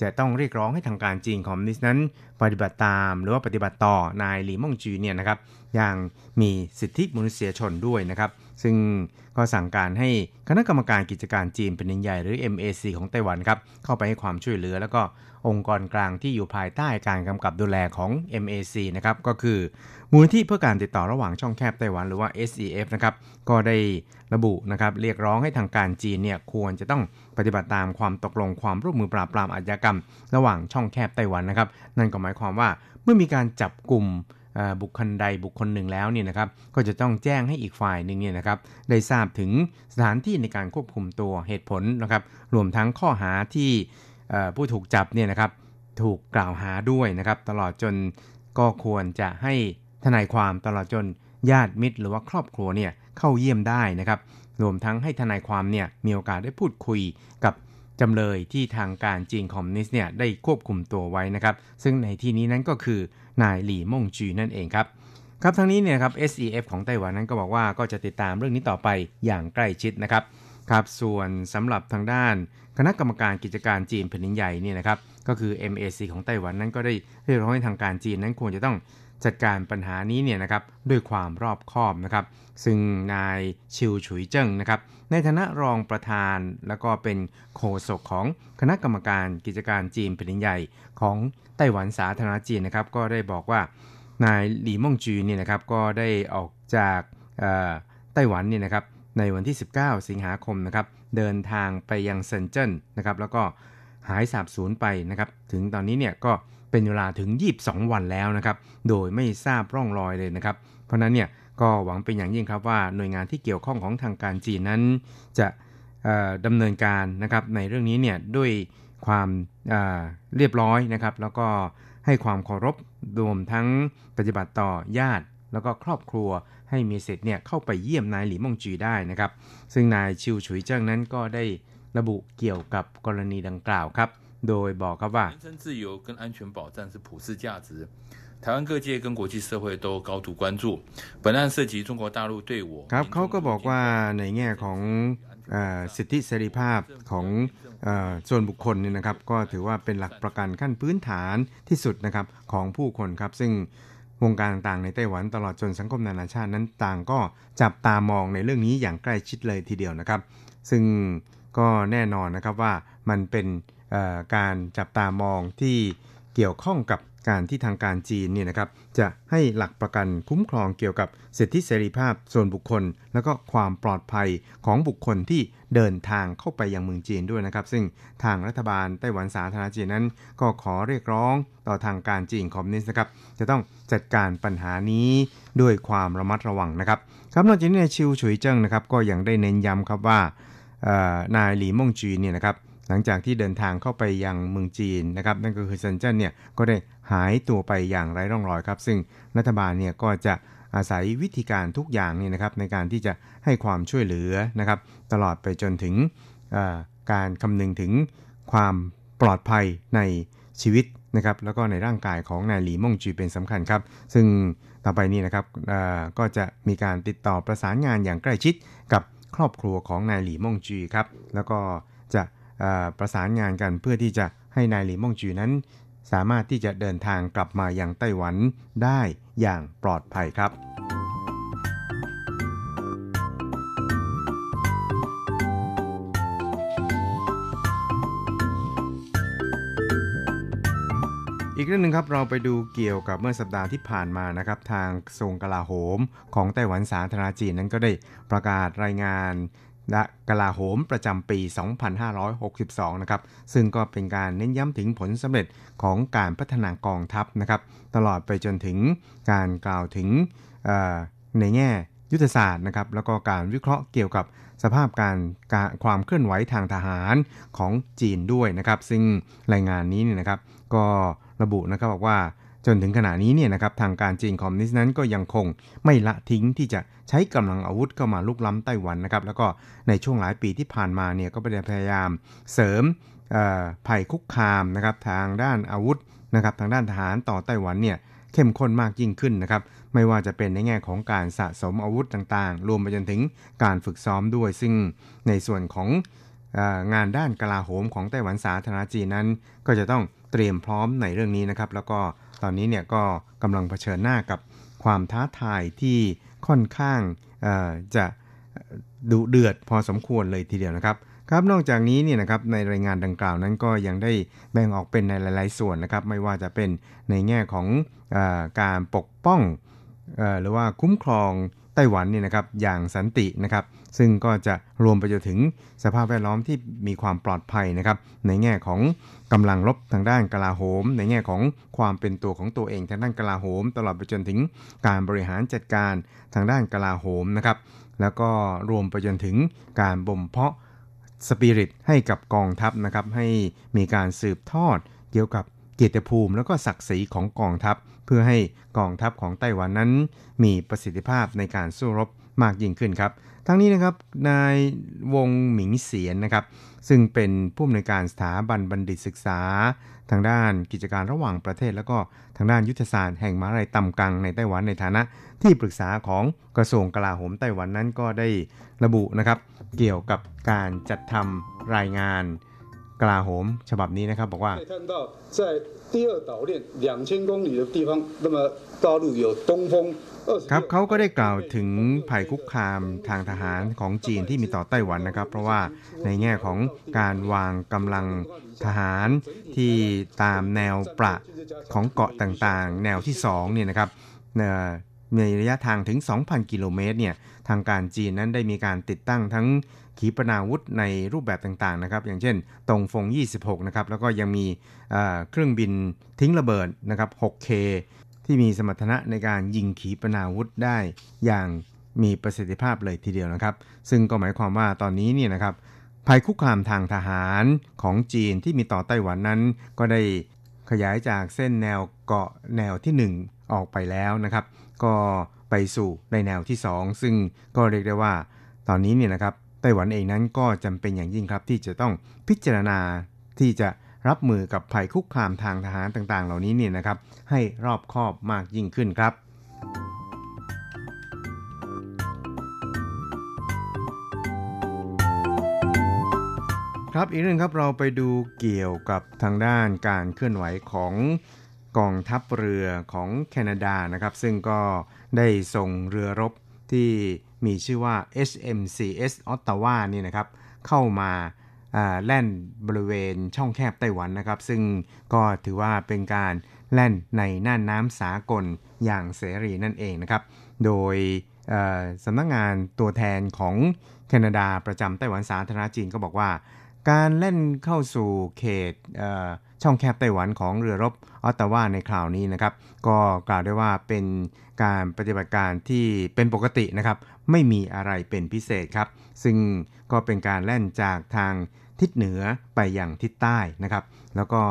จะต้องเรียกร้องให้ทางการจีนคอมมิวนิสต์นั้น ปฏิบัติตามหรือว่าปฏิบัติต่อนายหลีม่งจีเนี่ยนะครับอย่างมีสิทธิมนุษยชนด้วยนะครับ ซึ่งก็สั่งการให้คณะกรรมการกิจการจีนเป็นใหญ่หรือ MAC ของไต้หวันครับเข้าไปให้ความช่วยเหลือ แล้วก็องค์กรกลางที่อยู่ภายใต้การกำกับดูแลของ MAC นะครับก็คือ มูลนิธิเพื่อการติดต่อระหว่างช่องแคบไต้หวันหรือว่า SEF นะครับก็ได้ระบุนะครับเรียกร้องให้ทางการจีนเนี่ยควรจะต้องปฏิบัติตามความตกลงความร่วมมือปราบปรามอาชญากรรม ระหว่างช่องแคบไต้หวันนะครับนั่นก็หมายความว่าเมื่อมีการจับกลุ่มบุคคลใดบุคคลหนึ่งแล้วเนี่ยนะครับก็จะต้องแจ้งให้อีกฝ่ายหนึ่งเนี่ยนะครับได้ทราบถึงสถานที่ในการควบคุมตัวเหตุผลนะครับรวมทั้งข้อหาที่ผู้ถูกจับเนี่ยนะครับถูกกล่าวหาด้วยนะครับตลอดจนก็ควรจะให้ ทนายความตลอดจนญาติมิตรหรือว่าครอบครัวเนี่ยเข้าเยี่ยมได้นะครับ รวมทั้งให้ทนายความเนี่ยมีโอกาสได้พูดคุยกับจำเลยที่ทางการจีนคอมมิวนิสต์เนี่ยได้ควบคุมตัวไว้นะครับ ซึ่งในที่นี้นั้นก็คือนายหลี่ม่งจีนั่นเองครับครับทั้งนี้เนี่ยครับ SEF ของไต้หวันนั้นก็บอกว่าก็จะติดตามเรื่องนี้ต่อไปอย่างใกล้ชิดนะครับครับส่วนสำหรับทางด้าน คณะกรรมการกิจการจีนแผ่นดินใหญ่เนี่ยนะครับก็คือ MAC ของไต้หวันนั้นก็ได้เรียกร้องให้ทางการจีนนั้นควรจะต้อง จัดการปัญหานี้เนี่ยนะครับด้วยความรอบคอบนะครับ ซึ่งนายชิวฉุยเจิ้งนะครับในฐานะรองประธานแล้วก็เป็นโฆษกของคณะกรรมการกิจการจีนแผ่นดินใหญ่ของไต้หวันสาธารณจีนนะครับก็ได้บอกว่านายหลี่ม่งจือเนี่ยนะครับก็ได้ออกจากไต้หวันเนี่ยนะครับในวันที่ 19 สิงหาคมนะครับเดินทางไปยังเซินเจิ้นนะครับแล้วก็หายสาบสูญไปนะครับถึงตอนนี้เนี่ยก็ เป็นเวลาถึง 22 วันแล้วนะครับ โดยไม่ทราบร่องรอยเลยนะครับ เพราะนั้นเนี่ยก็หวังเป็นอย่างยิ่งครับว่าหน่วยงานที่เกี่ยวข้องของทางการจีนนั้น จะดำเนินการนะครับในเรื่องนี้เนี่ยด้วยความเรียบร้อยนะครับ แล้วก็ให้ความเคารพรวมทั้งปฏิบัติต่อญาติ แล้วก็ครอบครัวให้มีสิทธิ์เนี่ยเข้าไปเยี่ยมนายหลี่มงจีได้นะครับ ซึ่งนายชิวฉุยเจิ้งนั้นก็ได้ระบุเกี่ยวกับกรณีดังกล่าวครับ โดยบอกครับว่า人身自由跟安全保障是普世价值台湾各界跟国际社会都高度关注本案涉及中国大陆对我ครับเขาก็บอกว่าในแง่ของสิทธิเสรีภาพของส่วนบุคคลเนี่ยนะครับ ก็ถือว่าเป็นหลักประกันขั้นพื้นฐานที่สุดนะครับของผู้คนครับ ซึ่งวงการต่างๆในไต้หวันตลอดจนสังคมนานาชาตินั้นต่างก็จับตามองในเรื่องนี้อย่างใกล้ชิดเลยทีเดียวนะครับ ซึ่งก็แน่นอนนะครับว่ามันเป็น การจับตามองที่เกี่ยวข้องกับการที่ทางการจีนเนี่ยนะครับจะให้หลักประกันคุ้มครองเกี่ยวกับสิทธิเสรีภาพส่วนบุคคล แล้วก็ความปลอดภัยของบุคคลที่เดินทางเข้าไปยังเมืองจีนด้วยนะครับ ซึ่งทางรัฐบาลไต้หวันสาธารณรัฐจีนนั้น ก็ขอเรียกร้องต่อทางการจีนคอมมิวนิสต์นะครับจะต้องจัดการปัญหานี้ด้วยความระมัดระวังนะครับครับนอกจากนี้ชิวฉุยเจิ้งนะครับก็ยังได้เน้นย้ำครับว่านายหลีม่งจีเนี่ยนะครับ หลังจากที่เดินทางเข้าไปยังเมืองจีนนะครับนั่นก็คือเซินเจิ้นเนี่ยก็ได้หายตัวไปอย่างไร้ร่องรอยครับ ซึ่งรัฐบาลเนี่ยก็จะอาศัยวิธีการทุกอย่างนี่นะครับในการที่จะให้ความช่วยเหลือนะครับ ตลอดไปจนถึงการคำนึงถึงความปลอดภัยในชีวิตนะครับแล้วก็ในร่างกายของนายหลีม่งจีเป็นสำคัญครับ ซึ่งต่อไปนี้นะครับก็จะมีการติดต่อประสานงานอย่างใกล้ชิดกับครอบครัวของนายหลีม่งจีครับแล้วก็จะ ประสานงานกันเพื่อที่จะให้นายหลีม่งจือนั้น สามารถที่จะเดินทางกลับมายังไต้หวันได้อย่างปลอดภัยครับอีกเรื่องหนึ่งครับเราไปดูเกี่ยวกับเมื่อสัปดาห์ที่ผ่านมานะครับ ทางทรงกลาโหม ของไต้หวันสาธารณจีนนั้นก็ได้ประกาศรายงาน และกลาโหมประจำปี 2562 นะครับ ซึ่งก็เป็นการเน้นย้ำถึงผลสำเร็จของการพัฒนากองทัพนะครับ ตลอดไปจนถึงการกล่าวถึงในแง่ยุทธศาสตร์นะครับ แล้วก็การวิเคราะห์เกี่ยวกับสภาพการการความเคลื่อนไหวทางทหารของจีนด้วยนะครับ ซึ่งรายงานนี้เนี่ยนะครับ ก็ระบุนะครับบอกว่า จนถึงขณะนี้เนี่ยนะครับทางการจีนคอมมิวนิสต์นั้นก็ยังคงไม่ละทิ้งที่จะใช้กำลังอาวุธเข้ามาลุกล้ำไต้หวันนะครับแล้วก็ในช่วงหลายปีที่ผ่านมาเนี่ยก็พยายามเสริมภัยคุกคามนะครับทางด้านอาวุธนะครับทางด้านทหารต่อไต้หวันเนี่ยเข้มข้นมากยิ่งขึ้นนะครับไม่ว่าจะเป็นในแง่ของการสะสมอาวุธต่างๆ รวมไปจนถึงการฝึกซ้อมด้วย ซึ่งในส่วนของงานด้านกลาโหมของไต้หวันสาธารณจีนนั้น ก็จะต้องเตรียมพร้อมในเรื่องนี้นะครับแล้วก็ ตอนนี้เนี่ยก็กำลังเผชิญหน้ากับความท้าทายที่ค่อนข้างจะดุเดือดพอสมควรเลยทีเดียวนะครับครับนอกจากนี้เนี่ยนะครับในรายงานดังกล่าวนั้นก็ยังได้แบ่งออกเป็นในหลาย ๆ ส่วนนะครับ ไม่ว่าจะเป็นในแง่ของอการปกป้องหรือว่าคุ้มครอง ไต้หวันเนี่ยนะครับอย่างสันตินะครับ ซึ่งก็จะรวมไปจนถึงสภาพแวดล้อมที่มีความปลอดภัยนะครับ ในแง่ของกำลังรบทางด้านกลาโหม ในแง่ของความเป็นตัวของตัวเองทางด้านกลาโหม ตลอดไปจนถึงการบริหารจัดการทางด้านกลาโหมนะครับ แล้วก็รวมไปจนถึงการบ่มเพาะสปิริตให้กับกองทัพนะครับให้มีการสืบทอดเกี่ยวกับเกียรติภูมิ แล้วก็ศักดิ์ศรีของกองทัพ เพื่อให้กองทัพของไต้หวันนั้น มีประสิทธิภาพในการสู้รบมากยิ่งขึ้นครับ ทั้งนี้นะครับนายวงหมิงเสียนนะครับ ซึ่งเป็นผู้อำนวยการสถาบันบัณฑิตศึกษา ทางด้านกิจการระหว่างประเทศ แล้วก็ทางด้านยุทธศาสตร์แห่งมหาลัยตำกังในไต้หวันในฐานะ ที่ปรึกษาของกระทรวงกลาโหมไต้หวันนั้นก็ได้ระบุนะครับ เกี่ยวกับการจัดทำรายงาน กลาโหมฉบับนี้นะครับบอกว่าครับเขาก็ได้กล่าวถึงภัยคุกคามทางทหารของจีนที่มีต่อไต้หวันนะครับ เพราะว่าในแง่ของการวางกำลังทหารที่ตามแนวประของเกาะต่างๆ แนวที่2เนี่ยนะครับในระยะทางถึง 2,000 กิโลเมตรเนี่ยทางการจีนนั้นได้มีการติดตั้งทั้ง ขีปนาวุธในรูปแบบต่างๆนะครับ อย่างเช่น ตรงฟง 26 นะครับ แล้วก็ยังมีเครื่องบินทิ้งระเบิดนะครับ 6K ที่มีสมรรถนะในการยิงขีปนาวุธได้อย่างมีประสิทธิภาพเลยทีเดียวนะครับ ซึ่งก็หมายความว่าตอนนี้เนี่ยนะครับภัยคุกคามทางทหารของจีนที่มีต่อไต้หวันนั้น ก็ได้ขยายจากเส้นแนวเกาะแนวที่ 1 ออกไปแล้วนะครับ ก็ไปสู่ในแนวที่ 2 ซึ่งก็เรียกได้ว่า ตอนนี้เนี่ยนะครับ ไต้หวันเองนั้นก็จำเป็นอย่างยิ่งครับที่จะต้องพิจารณาที่จะรับมือกับภัยคุกคามทางทหารต่าง ๆ เหล่านี้เนี่ยนะครับ ให้รอบคอบมากยิ่งขึ้นครับครับอีกเรื่องครับเราไปดูเกี่ยวกับทางด้านการเคลื่อนไหวของกองทัพเรือของแคนาดานะครับ ซึ่งก็ได้ส่งเรือรบที่ มีชื่อว่า HMCS Ottawa นี่นะครับ เข้ามาแล่นบริเวณช่องแคบไต้หวันนะครับ ซึ่งก็ถือว่าเป็นการแล่นในน่านน้ำสากลอย่างเสรีนั่นเองนะครับ โดยสำนักงงานตัวแทนของแคนาดาประจำไต้หวันสาธารณจีนก็บอกว่า การเล่นเข้าสู่เขตช่องแคบไต้หวันของเรือรบออตตาวาในคราวนี้นะครับ ก็กล่าวได้ว่าเป็นการปฏิบัติการที่เป็นปกตินะครับ ไม่มีอะไรเป็นพิเศษครับ ซึ่งก็เป็นการแล่นจากทางทิศเหนือไปอย่างทิศใต้นะครับ แล้วก็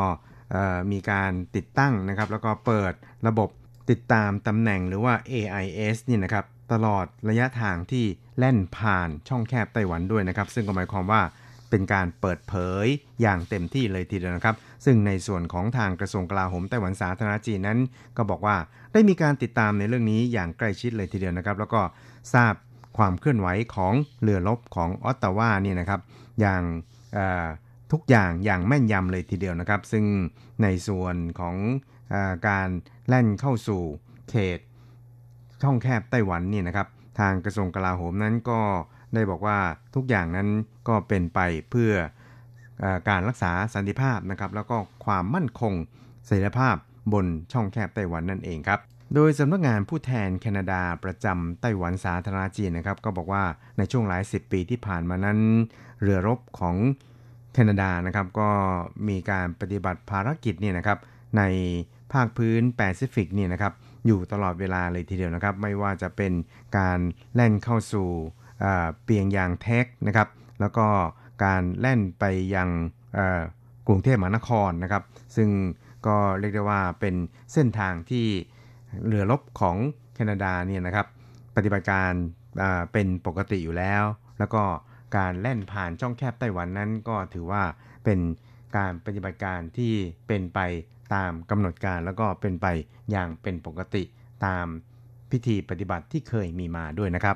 มีการติดตั้งนะครับ แล้วก็เปิดระบบติดตามตำแหน่งหรือว่า AIS นี่นะครับตลอดระยะทางที่แล่นผ่านช่องแคบไต้หวันด้วยนะครับ ซึ่งก็หมายความว่าเป็นการเปิดเผยอย่างเต็มที่เลยทีเดียวนะครับ ซึ่งในส่วนของทางกระทรวงกลาโหมไต้หวันสาธารณจีนนั้น ก็บอกว่าได้มีการติดตามในเรื่องนี้อย่างใกล้ชิดเลยทีเดียวนะครับ แล้วก็ทราบ ความเคลื่อนไหวของเรือรบของออตตาวานี่นะครับ อย่างทุกอย่างอย่างแม่นยำเลยทีเดียวนะครับ ซึ่งในส่วนของอการแล่นเข้าสู่เขตช่องแคบไต้หวันนี่นะครับ ทางกระทรวงกลาโหมนั้นก็ได้บอกว่าทุกอย่างนั้นก็เป็นไปเพื่ออการรักษาสันติภาพนะครับ แล้วก็ความมั่นคงเสรีภาพบนช่องแคบไต้หวันนั่นเองครับ โดยสำนักงานผู้แทนแคนาดาประจำไต้หวันสาธารณจีนนะครับก็บอกว่าในช่วงหลายสิบปีที่ผ่านมานั้น เรือรบของแคนาดานะครับก็มีการปฏิบัติภารกิจเนี่ยนะครับในภาคพื้นแปซิฟิกเนี่ยนะครับอยู่ตลอดเวลาเลยทีเดียวนะครับ ไม่ว่าจะเป็นการแล่นเข้าสู่เปียงยางแท็กนะครับแล้วก็การแล่นไปยังกรุงเทพมหานครนะครับ ซึ่งก็เรียกได้ว่าเป็นเส้นทางที่ เรือรบของแคนาดาเนี่ยนะครับปฏิบัติการเป็นปกติอยู่แล้ว แล้วก็การแล่นผ่านช่องแคบไต้หวันนั้นก็ถือว่าเป็นการปฏิบัติการที่เป็นไปตามกำหนดการแล้วก็เป็นไปอย่างเป็นปกติตามพิธีปฏิบัติที่เคยมีมาด้วยนะครับ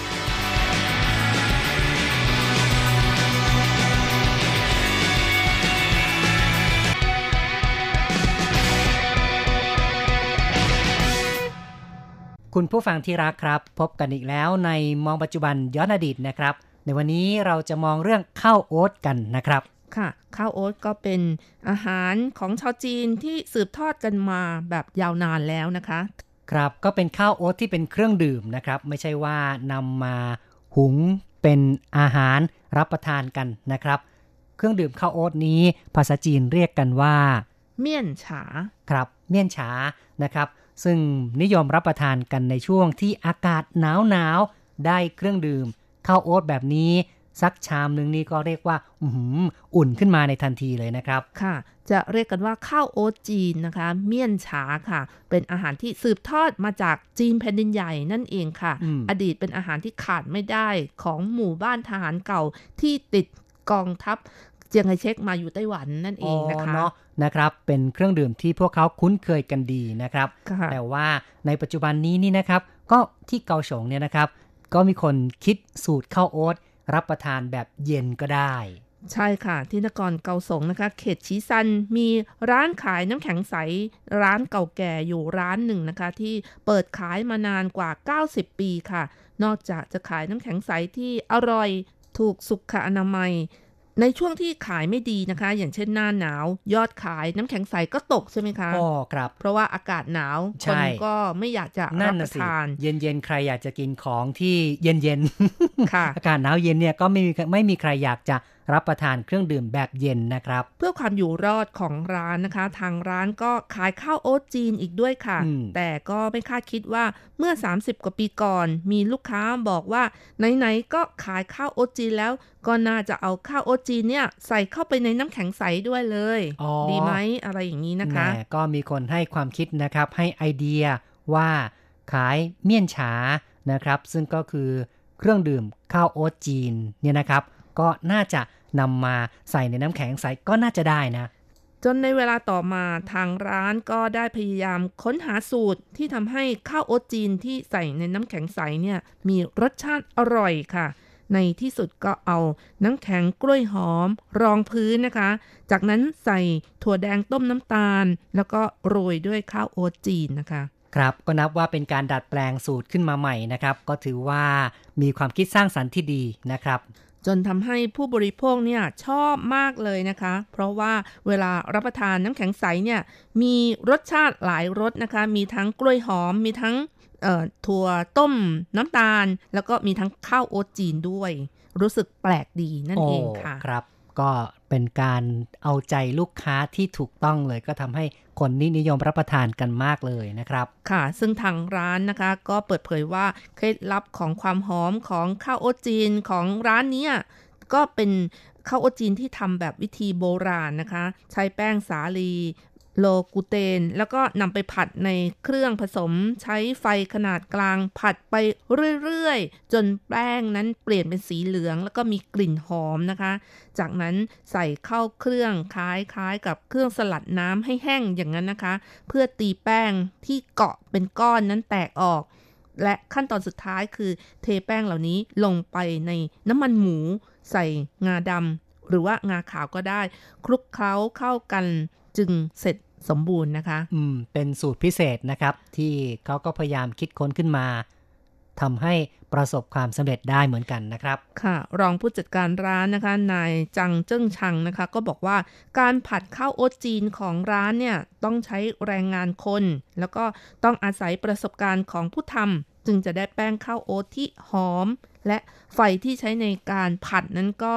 คุณผู้ฟังที่รักครับ พบกันอีกแล้วในมองปัจจุบันย้อนอดีตนะครับ ในวันนี้เราจะมองเรื่องข้าวโอ๊ตกันนะครับ ค่ะ ข้าวโอ๊ตก็เป็นอาหารของชาวจีนที่สืบทอดกันมาแบบยาวนานแล้วนะคะ ครับก็เป็นข้าวโอ๊ตที่เป็นเครื่องดื่มนะครับ ไม่ใช่ว่านำมาหุงเป็นอาหารรับประทานกันนะครับ เครื่องดื่มข้าวโอ๊ตนี้ ภาษาจีนเรียกกันว่า เมี่ยนฉา ครับ เมี่ยนฉานะครับ ซึ่งนิยมรับประทานกันในช่วงที่อากาศหนาวหนาวๆได้เครื่องดื่มข้าวโอ๊ตแบบนี้สักชามหนึ่งนี่ก็เรียกว่าออหืออุ่นขึ้นมาในทันทีเลยนะครับค่ะ จะเรียกกันว่าข้าวโอ๊ตจีนนะคะ เมี่ยนฉาค่ะ เป็นอาหารที่สืบทอดมาจากจีนแผ่นดินใหญ่นั่นเองค่ะอืมอดีตเป็นอาหารที่ขาดไม่ได้ของหมู่บ้านทหารเก่าที่ติดกองทัพ เจียงไคเชกมาอยู่ไต้หวันนั่นเองนะคะเนาะนะครับ เป็นเครื่องดื่มที่พวกเขาคุ้นเคยกันดีนะครับค่ะแต่ว่าในปัจจุบันนี้นี่นะครับ ก็ที่เกาสงเนี่ยนะครับ ก็มีคนคิดสูตรข้าวโอ๊ตรับประทานแบบเย็นก็ได้ ใช่ค่ะ ที่นครเกาสงนะคะ เขตชีซันมีร้านขายน้ำแข็งใส ร้านเก่าแก่อยู่ร้านหนึ่งนะคะ ที่เปิดขายมานานกว่า 90 ปีค่ะ นอกจากจะขายน้ำแข็งใสที่อร่อย ถูกสุขอนามัย ในช่วงที่ขายไม่ดีนะคะ อย่างเช่นหน้าหนาว ยอดขายน้ำแข็งใสก็ตกใช่ไหมคะอ๋อครับ เพราะว่าอากาศหนาวใช่คนก็ไม่อยากจะนั่รับนปนะระสิทาน เย็นๆใครอยากจะกินของที่เย็นๆค่ะ อากาศหนาวเย็นเนี่ยก็ไม่มีไม่มีใครอยากจะรับประทานเครื่องดื่มแบบเย็นนะครับ เพื่อความอยู่รอดของร้านนะคะ ทางร้านก็ขายข้าวโอ๊ตจีนอีกด้วยค่ะอืมแต่ก็ไม่คาดคิดว่าเมื่อ 30 กว่าปีก่อน มีลูกค้าบอกว่าไหนๆก็ขายข้าวโอ๊ตจีนแล้ว ก็น่าจะเอาข้าวโอ๊ตจีนเนี่ยใส่เข้าไปในน้ำแข็งใสด้วยเลยอ๋อดีไหมอะไรอย่างนี้นะคะแหมก็มีคนให้ความคิดนะครับให้ไอเดียว่าขายเมี่ยนฉานะครับ ซึ่งก็คือเครื่องดื่มข้าวโอ๊ตจีนเนี่ยนะครับ ก็น่าจะนำมาใส่ในน้ำแข็งใสก็น่าจะได้นะ จนในเวลาต่อมาทางร้านก็ได้พยายามค้นหาสูตรที่ทำให้ข้าวโอ๊ตจีนที่ใส่ในน้ำแข็งใสเนี่ยมีรสชาติอร่อยค่ะ ในที่สุดก็เอาน้ำแข็งกล้วยหอม รองพื้นนะคะ จากนั้นใส่ถั่วแดงต้มน้ำตาล แล้วก็โรยด้วยข้าวโอ๊ตจีนนะคะครับก็นับว่าเป็นการดัดแปลงสูตรขึ้นมาใหม่นะครับ ก็ถือว่ามีความคิดสร้างสรรค์ที่ดีนะครับ จนทำให้ผู้บริโภคเนี่ยชอบมากเลยนะคะ เพราะว่าเวลารับประทานน้ำแข็งใสเนี่ยมีรสชาติหลายรสนะคะ มีทั้งกล้วยหอม มีทั้งถั่วต้มน้ำตาล แล้วก็มีทั้งข้าวโอ๊ตจีนด้วย รู้สึกแปลกดีนั่นเองค่ะครับ ก็ เป็นการเอาใจลูกค้าที่ถูกต้องเลย ก็ทำให้คนนินิยมรับประทานกันมากเลยนะครับ ค่ะ ซึ่งทางร้านนะคะ ก็เปิดเผยว่าเคล็ดลับของความหอมของข้าวโอ๊ตจีนของร้านเนี้ยก็เป็นข้าวโอ๊ตจีนที่ทำแบบวิธีโบราณนะคะ ใช้แป้งสาลี โลกูเตน แล้วก็นำไปผัดในเครื่องผสมใช้ไฟขนาดกลางผัดไปเรื่อยๆ จนแป้งนั้นเปลี่ยนเป็นสีเหลือง แล้วก็มีกลิ่นหอมนะคะ จากนั้นใส่เข้าเครื่องคล้ายๆ กับเครื่องสลัดน้ำให้แห้งอย่างนั้นนะคะ เพื่อตีแป้งที่เกาะเป็นก้อนนั้นแตกออกและขั้นตอนสุดท้ายคือเทแป้งเหล่านี้ลงไปในน้ำมันหมู ใส่งาดำหรือว่างาขาวก็ได้ คลุกเคล้าเข้ากัน จึงเสร็จสมบูรณ์นะคะ อืม เป็นสูตรพิเศษนะครับ ที่เขาก็พยายามคิดค้นขึ้นมาทำให้ประสบความสำเร็จได้เหมือนกันนะครับ ค่ะ รองผู้จัดการร้านนะคะ นายจังเจิ้งชังนะคะ ก็บอกว่าการผัดข้าวโอ๊ตจีนของร้านเนี่ย ต้องใช้แรงงานคน แล้วก็ต้องอาศัยประสบการณ์ของผู้ทำจึงจะได้แป้งข้าวโอ๊ตที่หอม และไฟที่ใช้ในการผัดนั้นก็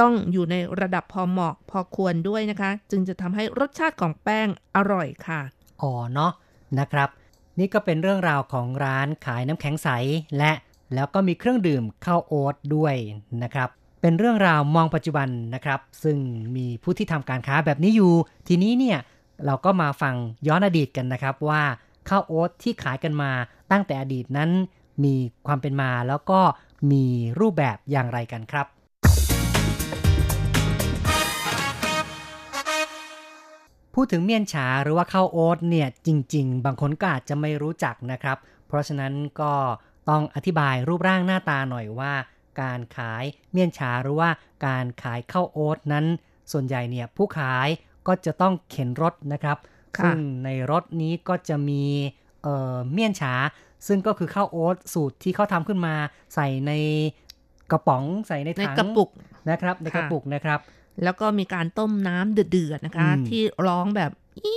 ต้องอยู่ในระดับพอเหมาะพอควรด้วยนะคะ จึงจะทำให้รสชาติของแป้งอร่อยค่ะ อ๋อเนาะนะครับ นี่ก็เป็นเรื่องราวของร้านขายน้ำแข็งใสและแล้วก็มีเครื่องดื่มข้าวโอ๊ตด้วยนะครับ เป็นเรื่องราวมองปัจจุบันนะครับ ซึ่งมีผู้ที่ทำการค้าแบบนี้อยู่ ทีนี้เนี่ยเราก็มาฟังย้อนอดีตกันนะครับว่าข้าวโอ๊ตที่ขายกันมาตั้งแต่อดีตนั้น มีความเป็นมาแล้วก็มีรูปแบบอย่างไรกันครับ พูดถึงเมี่ยนฉาหรือว่าข้าวโอ๊ตเนี่ยจริง ๆ บางคนก็อาจจะไม่รู้จักนะครับ เพราะฉะนั้นก็ต้องอธิบายรูปร่างหน้าตาหน่อยว่า การขายเมี่ยนฉาหรือว่าการขายข้าวโอ๊ตนั้น ส่วนใหญ่เนี่ยผู้ขายก็จะต้องเข็นรถนะครับค่ะซึ่งในรถนี้ก็จะมีเอ่อเมี่ยนฉาซึ่งก็คือข้าวโอ๊ตสูตรที่เขาทำขึ้นมา ใส่ในกระป๋องใส่ในในถังกระปุกนะครับในกระค่ะปุกนะครับ แล้วก็มีการต้มน้ำเดือดๆนะคะอืมที่ร้องแบบอี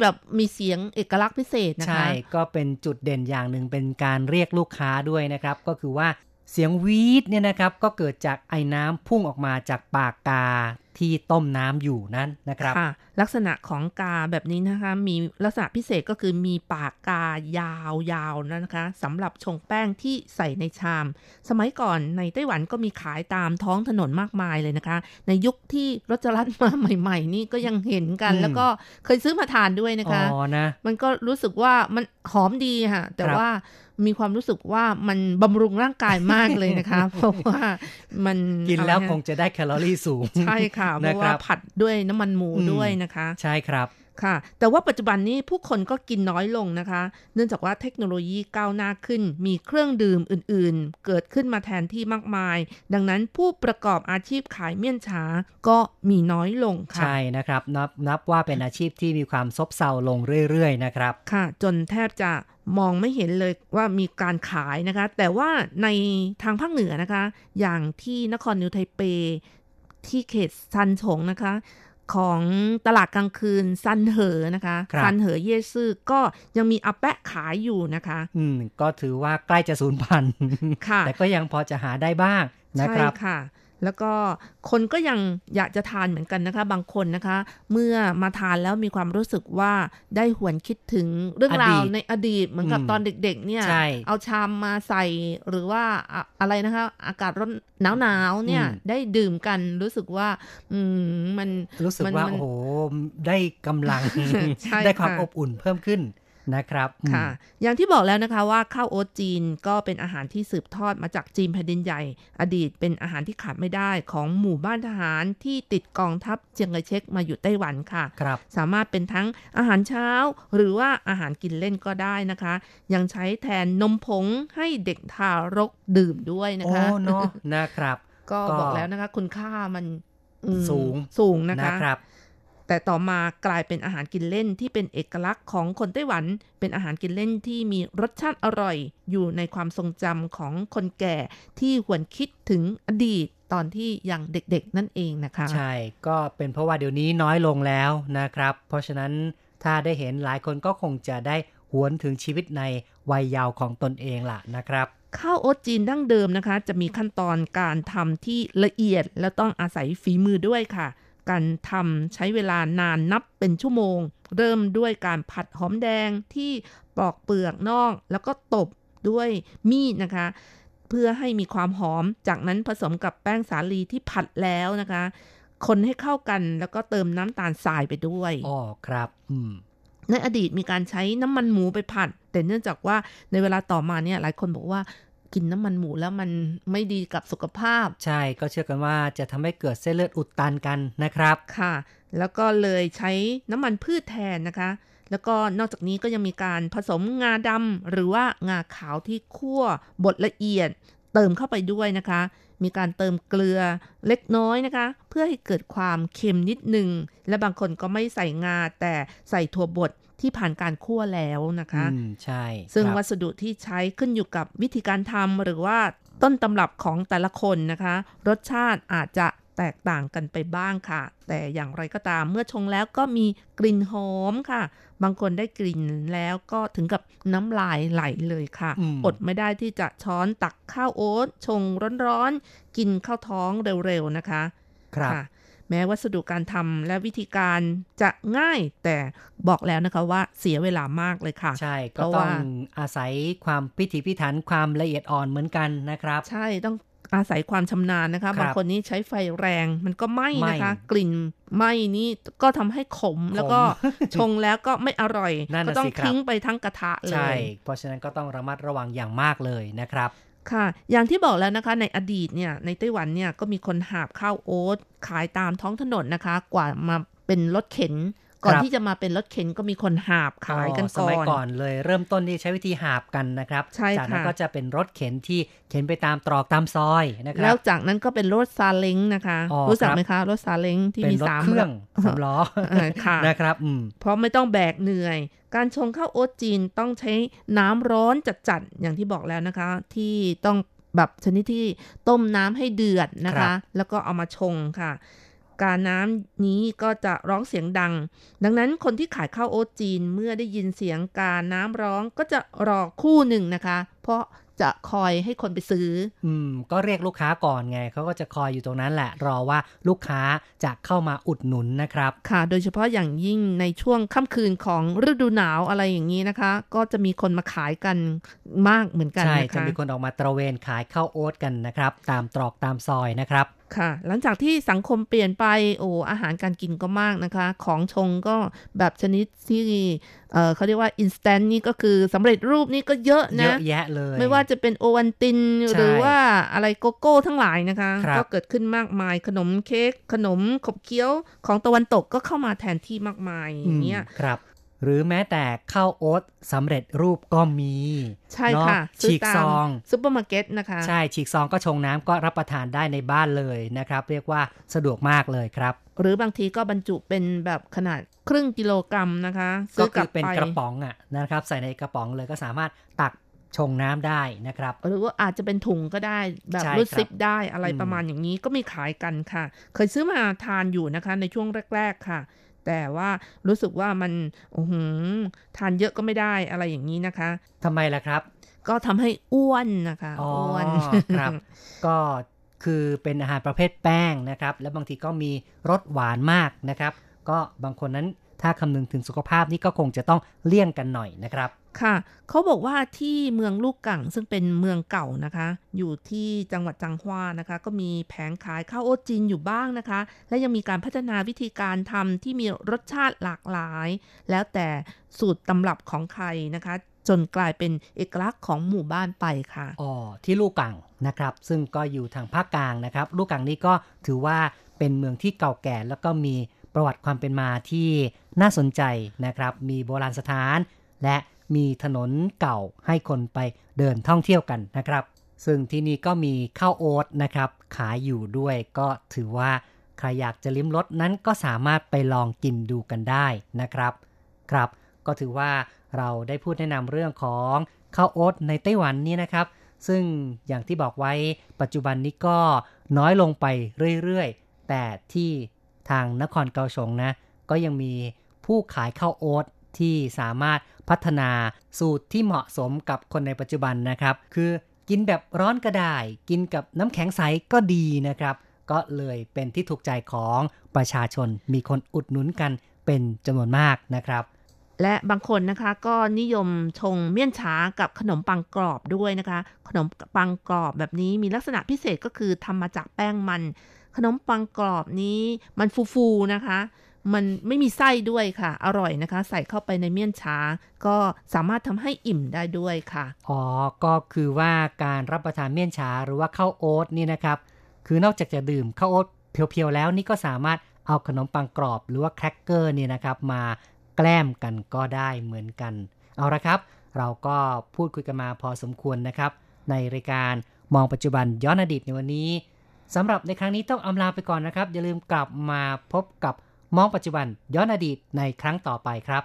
แบบมีเสียงเอกลักษณ์พิเศษนะคะ ใช่ ก็เป็นจุดเด่นอย่างหนึ่งเป็นการเรียกลูกค้าด้วยนะครับ ก็คือว่าเสียงวีดเนี่ยนะครับ ก็เกิดจากไอ้น้ำพุ่งออกมาจากปากกาที่ต้มน้ำอยู่นั้นนะครับค่ะ ลักษณะของกาแบบนี้นะคะ มีลักษณะพิเศษก็คือมีปากกายาวๆนะคะสำหรับชงแป้งที่ใส่ในชาม สมัยก่อนในไต้หวันก็มีขายตามท้องถนนมากมายเลยนะคะ ในยุคที่รจรัสมาใหม่ ๆ นี่ก็ยังเห็นกันอืมแล้วก็เคยซื้อมาทานด้วยนะคะอ๋อนะมันก็รู้สึกว่ามันหอมดีค่ะ แต่ครับว่ามีความรู้สึกว่ามันบำรุงร่างกายมากเลยนะคะ เพราะว่ามันกินแล้วอะไระคงจะได้แคลอรี่สูง ใช่ค่ะ เพนะราะคว่ารับผัดด้วยน้ำมันหมูอืมด้วยนะคะใช่ครับค่ะ แต่ว่าปัจจุบันนี้ผู้คนก็กินน้อยลงนะคะ เนื่องจากว่าเทคโนโลยีก้าวหน้าขึ้น มีเครื่องดื่มอื่นๆ เกิดขึ้นมาแทนที่มากมาย ดังนั้นผู้ประกอบอาชีพขายเมี่ยนฉาก็มีน้อยลงค่ะ ใช่นะครับ นับนับว่าเป็นอาชีพที่มีความซบเซาลงเรื่อยๆ นะครับ ค่ะ จนแทบจะมองไม่เห็นเลยว่ามีการขายนะคะ แต่ว่าในทางภาคเหนือนะคะ อย่างที่นครนิวไทเปที่เขตซันฉงนะคะ ของตลาดกลางคืนซันเหอนะคะครับซันเหอเยซื่อก็ยังมีอาแปะขายอยู่นะคะ อืมก็ถือว่าใกล้จะสูญพันธุ์ค่ะแต่ก็ยังพอจะหาได้บ้างนะครับใช่ค่ะ แล้วก็คนก็ยังอยากจะทานเหมือนกันนะคะ บางคนนะคะ เมื่อมาทานแล้วมีความรู้สึกว่าได้หวนคิดถึงเรื่องอราดีวตในอดีตเหมือนกับอืมตอนเด็ก ๆ เนี่ยใช่เอาชามมาใส่หรือว่าอะอะไรนะคะ อากาศร้อนหนาวๆเนี่ยอืมได้ดื่มกันรู้สึกว่า อืมมันรู้สึกมันว่ามันโอ้โหได้กำลังใช่ได้ความค่ะอบอุ่นเพิ่มขึ้น นะครับอืมค่ะ อย่างที่บอกแล้วนะคะว่าข้าวโอ๊ตจีนก็เป็นอาหารที่สืบทอดมาจากจีนแผ่นดินใหญ่ อดีตเป็นอาหารที่ขาดไม่ได้ของหมู่บ้านทหารที่ติดกองทัพเจียงไคเชกมาอยู่ไต้หวันค่ะครับสามารถเป็นทั้งอาหารเช้า หรือว่าอาหารกินเล่นก็ได้นะคะ ยังใช้แทนนมผงให้เด็กทารกดื่มด้วยนะโอ้คะเนาะนะครับก็ก็บอกแล้วนะคะ คุณค่ามันอืมสูงสูงนะคะนะครับ แต่ต่อมากลายเป็นอาหารกินเล่นที่เป็นเอกลักษณ์ของคนไต้หวัน เป็นอาหารกินเล่นที่มีรสชาติอร่อย อยู่ในความทรงจำของคนแก่ที่หวนคิดถึงอดีตตอนที่ยังเด็กๆนั่นเองนะคะ ใช่ก็เป็นเพราะว่าเดี๋ยวนี้น้อยลงแล้วนะครับ เพราะฉะนั้นถ้าได้เห็นหลายคนก็คงจะได้หวนถึงชีวิตในวัยเยาว์ของตนเองล่ะนะครับข้าวโอ๊ตจีนดั้งเดิมนะคะ จะมีขั้นตอนการทำที่ละเอียดและต้องอาศัยฝีมือด้วยค่ะ การทำใช้เวลานานนับเป็นชั่วโมง เริ่มด้วยการผัดหอมแดงที่ปอกเปลือกนอก แล้วก็ตบด้วยมีดนะคะ เพื่อให้มีความหอม จากนั้นผสมกับแป้งสาลีที่ผัดแล้วนะคะ คนให้เข้ากันแล้วก็เติมน้ำตาลทรายไปด้วยอ๋อครับอืมในอดีตมีการใช้น้ำมันหมูไปผัด แต่เนื่องจากว่าในเวลาต่อมาเนี่ยหลายคนบอกว่า กินน้ำมันหมูแล้วมันไม่ดีกับสุขภาพ ใช่ก็เชื่อกันว่าจะทำให้เกิดเส้นเลือดอุดตันกันนะครับค่ะ แล้วก็เลยใช้น้ำมันพืชแทนนะคะ แล้วก็นอกจากนี้ก็ยังมีการผสมงาดำหรือว่างาขาวที่คั่วบดละเอียด เติมเข้าไปด้วยนะคะ มีการเติมเกลือเล็กน้อยนะคะ เพื่อให้เกิดความเค็มนิดหนึ่งและบางคนก็ไม่ใส่งาแต่ใส่ถั่วบด ที่ผ่านการคั่วแล้วนะคะอืมใช่ ซึ่งครับวัสดุที่ใช้ขึ้นอยู่กับวิธีการทำหรือว่าต้นตำรับของแต่ละคนนะคะ รสชาติอาจจะแตกต่างกันไปบ้างค่ะ แต่อย่างไรก็ตามเมื่อชงแล้วก็มีกลิ่นหอมค่ะ บางคนได้กลิ่นแล้วก็ถึงกับน้ำลายไหลเลยค่ะอืมอดไม่ได้ที่จะช้อนตักข้าวโอ๊ตชงร้อนๆ กินข้าวท้องเร็วๆนะคะ ครับค่ะ แม้วัสดุการทำและวิธีการจะง่ายแต่บอกแล้วนะคะว่าเสียเวลามากเลยค่ะ ใช่เพก็ราะต้อว่างอาศัยความพิถีพิถันความละเอียดอ่อนเหมือนกันนะครับ ใช่ต้องอาศัยความชำนาญนะคะครับบางคนนี้ใช้ไฟแรงมันก็ไหม้นะคะไหม้กลิ่นไหม้นี่ก็ทำให้ขมแล้วก็ชงแล้วก็ไม่อร่อยนั่นน่ะก็ต้องสิครับทิ้งไปทั้งกระทะเลใช่ยเพราะฉะนั้นก็ต้องระมัดระวังอย่างมากเลยนะครับ ค่ะ อย่างที่บอกแล้วนะคะในอดีตเนี่ยในไต้หวันเนี่ยก็มีคนหาบข้าวโอ๊ตขายตามท้องถนนนะคะ กว่ามาเป็นรถเข็น ก่อนครับที่จะมาเป็นรถเข็นก็มีคนหาบขายกันสก่อมัยนก่อนเลย เริ่มต้นที่ใช้วิธีหาบกันนะครับใช่จากนั้นค่ะก็จะเป็นรถเข็นที่เข็นไปตามตรอกตามซอยนะคแล้รัวบจากนั้นก็เป็นรถซาเล้งนะคะอ๋อรู้จักครับไหมคะรถซาเล้งที่เป็นมีรถสามเครื่องสำล้อเออค่ะนะครับอืมเพราะไม่ต้องแบกเหนื่อย การชงข้าวโอ๊ตจีนต้องใช้น้ำร้อนจัดๆอย่างที่บอกแล้วนะคะ ที่ต้องแบบชนิดที่ต้มน้ำให้เดือดนะครัคะบแล้วก็เอามาชงค่ะ การน้ำนี้ก็จะร้องเสียงดัง ดังนั้นคนที่ขายข้าวโอ๊ตจีนเมื่อได้ยินเสียงการน้ำร้องก็จะรอครู่หนึ่งนะคะ เพราะจะคอยให้คนไปซื้อ อืม ก็เรียกลูกค้าก่อนไง เขาก็จะคอยอยู่ตรงนั้นแหละ รอว่าลูกค้าจะเข้ามาอุดหนุนนะครับ ค่ะ โดยเฉพาะอย่างยิ่งในช่วงค่ำคืนของฤดูหนาวอะไรอย่างนี้นะคะ ก็จะมีคนมาขายกันมากเหมือนกันใช่นะคะจะมีคนออกมาตระเวนขายข้าวโอ๊ตกันนะครับ ตามตรอกตามซอยนะครับ ค่ะ หลังจากที่สังคมเปลี่ยนไป โอ้อาหารการกินก็มากนะคะ ของชงก็แบบชนิดที่เอ่อเขาเรียกว่า instant นี่ก็คือสำเร็จรูปนี่ก็เยอะเยนะอะแยะเลย ไม่ว่าจะเป็นโอวัลตินใช่หรือว่าอะไรโกโก้ทั้งหลายนะคะครับก็เกิดขึ้นมากมายขนมเค้กขนมขบเคี้ยวของตะวันตกก็เข้ามาแทนที่มากมายอย่างเงี้ยมครับ หรือแม้แต่ข้าวโอ๊ตสำเร็จรูปก็มี ใช่เนาค่ะฉีกตามซองซุปเปอร์มาร์เก็ตนะคะ ใช่ฉีกซองก็ชงน้ำก็รับประทานได้ในบ้านเลยนะครับ เรียกว่าสะดวกมากเลยครับ หรือบางทีก็บรรจุเป็นแบบขนาดครึ่งกิโลกรัมนะคะก็ซื้อกคืลัอบเป็นไปกระป๋องอะนะครับ ใส่ในกระป๋องเลยก็สามารถตักชงน้ำได้นะครับ หรือว่าอาจจะเป็นถุงก็ได้แบบใช่รูดครับซิปได้อะไรอืมประมาณอย่างนี้ก็มีขายกันค่ะ เคยซื้อมาทานอยู่นะคะในช่วงแรก ๆ ค่ะ แต่ว่ารู้สึกว่ามันโอ้โหทานเยอะก็ไม่ได้อะไรอย่างนี้นะคะทำไมล่ะครับ ก็ทำให้อ้วนนะคะอ๋ออ้วนครับ ก็คือเป็นอาหารประเภทแป้งนะครับ และบางทีก็มีรสหวานมากนะครับ ก็บางคนนั้น ถ้าคำนึงถึงสุขภาพนี่ก็คงจะต้องเลี่ยงกันหน่อยนะครับค่ะเขาบอกว่าที่เมืองลูกกังซึ่งเป็นเมืองเก่านะคะ อยู่ที่จังหวัดจังหวานะคะ ก็มีแผงขายข้าวโอ๊ตจีนอยู่บ้างนะคะ และยังมีการพัฒนาวิธีการทำที่มีรสชาติหลากหลาย แล้วแต่สูตรตำรับของใครนะคะ จนกลายเป็นเอกลักษณ์ของหมู่บ้านไปค่ะอ๋อที่ลูกกังนะครับ ซึ่งก็อยู่ทางภาคกลางนะครับ ลูกกังนี่ก็ถือว่าเป็นเมืองที่เก่าแก่แล้วก็มีประวัติความเป็นมาที่ น่าสนใจนะครับ มีโบราณสถาน และมีถนนเก่าให้คนไปเดินท่องเที่ยวกันนะครับ ซึ่งที่นี่ก็มีข้าวโอ๊ตนะครับ ขายอยู่ด้วยก็ถือว่าใครอยากจะลิ้มรสนั้นก็สามารถไปลองกินดูกันได้นะครับ ครับ ก็ถือว่าเราได้พูดแนะนำเรื่องของข้าวโอ๊ตในไต้หวันนี่นะครับ ซึ่งอย่างที่บอกไว้ปัจจุบันนี้ก็น้อยลงไปเรื่อยๆ แต่ที่ทางนครเกาสงนะ ก็ยังมี ผู้ขายข้าวโอ๊ตที่สามารถพัฒนาสูตรที่เหมาะสมกับคนในปัจจุบันนะครับ คือกินแบบร้อนก็ได้ กินกับน้ำแข็งใสก็ดีนะครับ ก็เลยเป็นที่ถูกใจของประชาชนมีคนอุดหนุนกันเป็นจำนวนมากนะครับ และบางคนนะคะก็นิยมชงเมี่ยนช้ากับขนมปังกรอบด้วยนะคะ ขนมปังกรอบแบบนี้มีลักษณะพิเศษก็คือทำมาจากแป้งมัน ขนมปังกรอบนี้มันฟูๆนะคะ มันไม่มีไส้ด้วยค่ะ อร่อยนะคะ ใส่เข้าไปในเมี่ยนช้า ก็สามารถทำให้อิ่มได้ด้วยค่ะ อ๋อ ก็คือว่าการรับประทานเมี่ยนช้าหรือว่าข้าวโอ๊ตนี่นะครับ คือนอกจากจะดื่มข้าวโอ๊ตเพียวๆแล้วนี่ก็สามารถเอาขนมปังกรอบหรือว่าแครกเกอร์นี่นะครับ มาแกล้มกันก็ได้เหมือนกัน เอาละครับ เราก็พูดคุยกันมาพอสมควรนะครับ ในรายการมองปัจจุบันย้อนอดีตในวันนี้สำหรับในครั้งนี้ต้องอำลาไปก่อนนะครับ อย่าลืมกลับมาพบกับ มองปัจจุบันย้อนอดีตในครั้งต่อไปครับ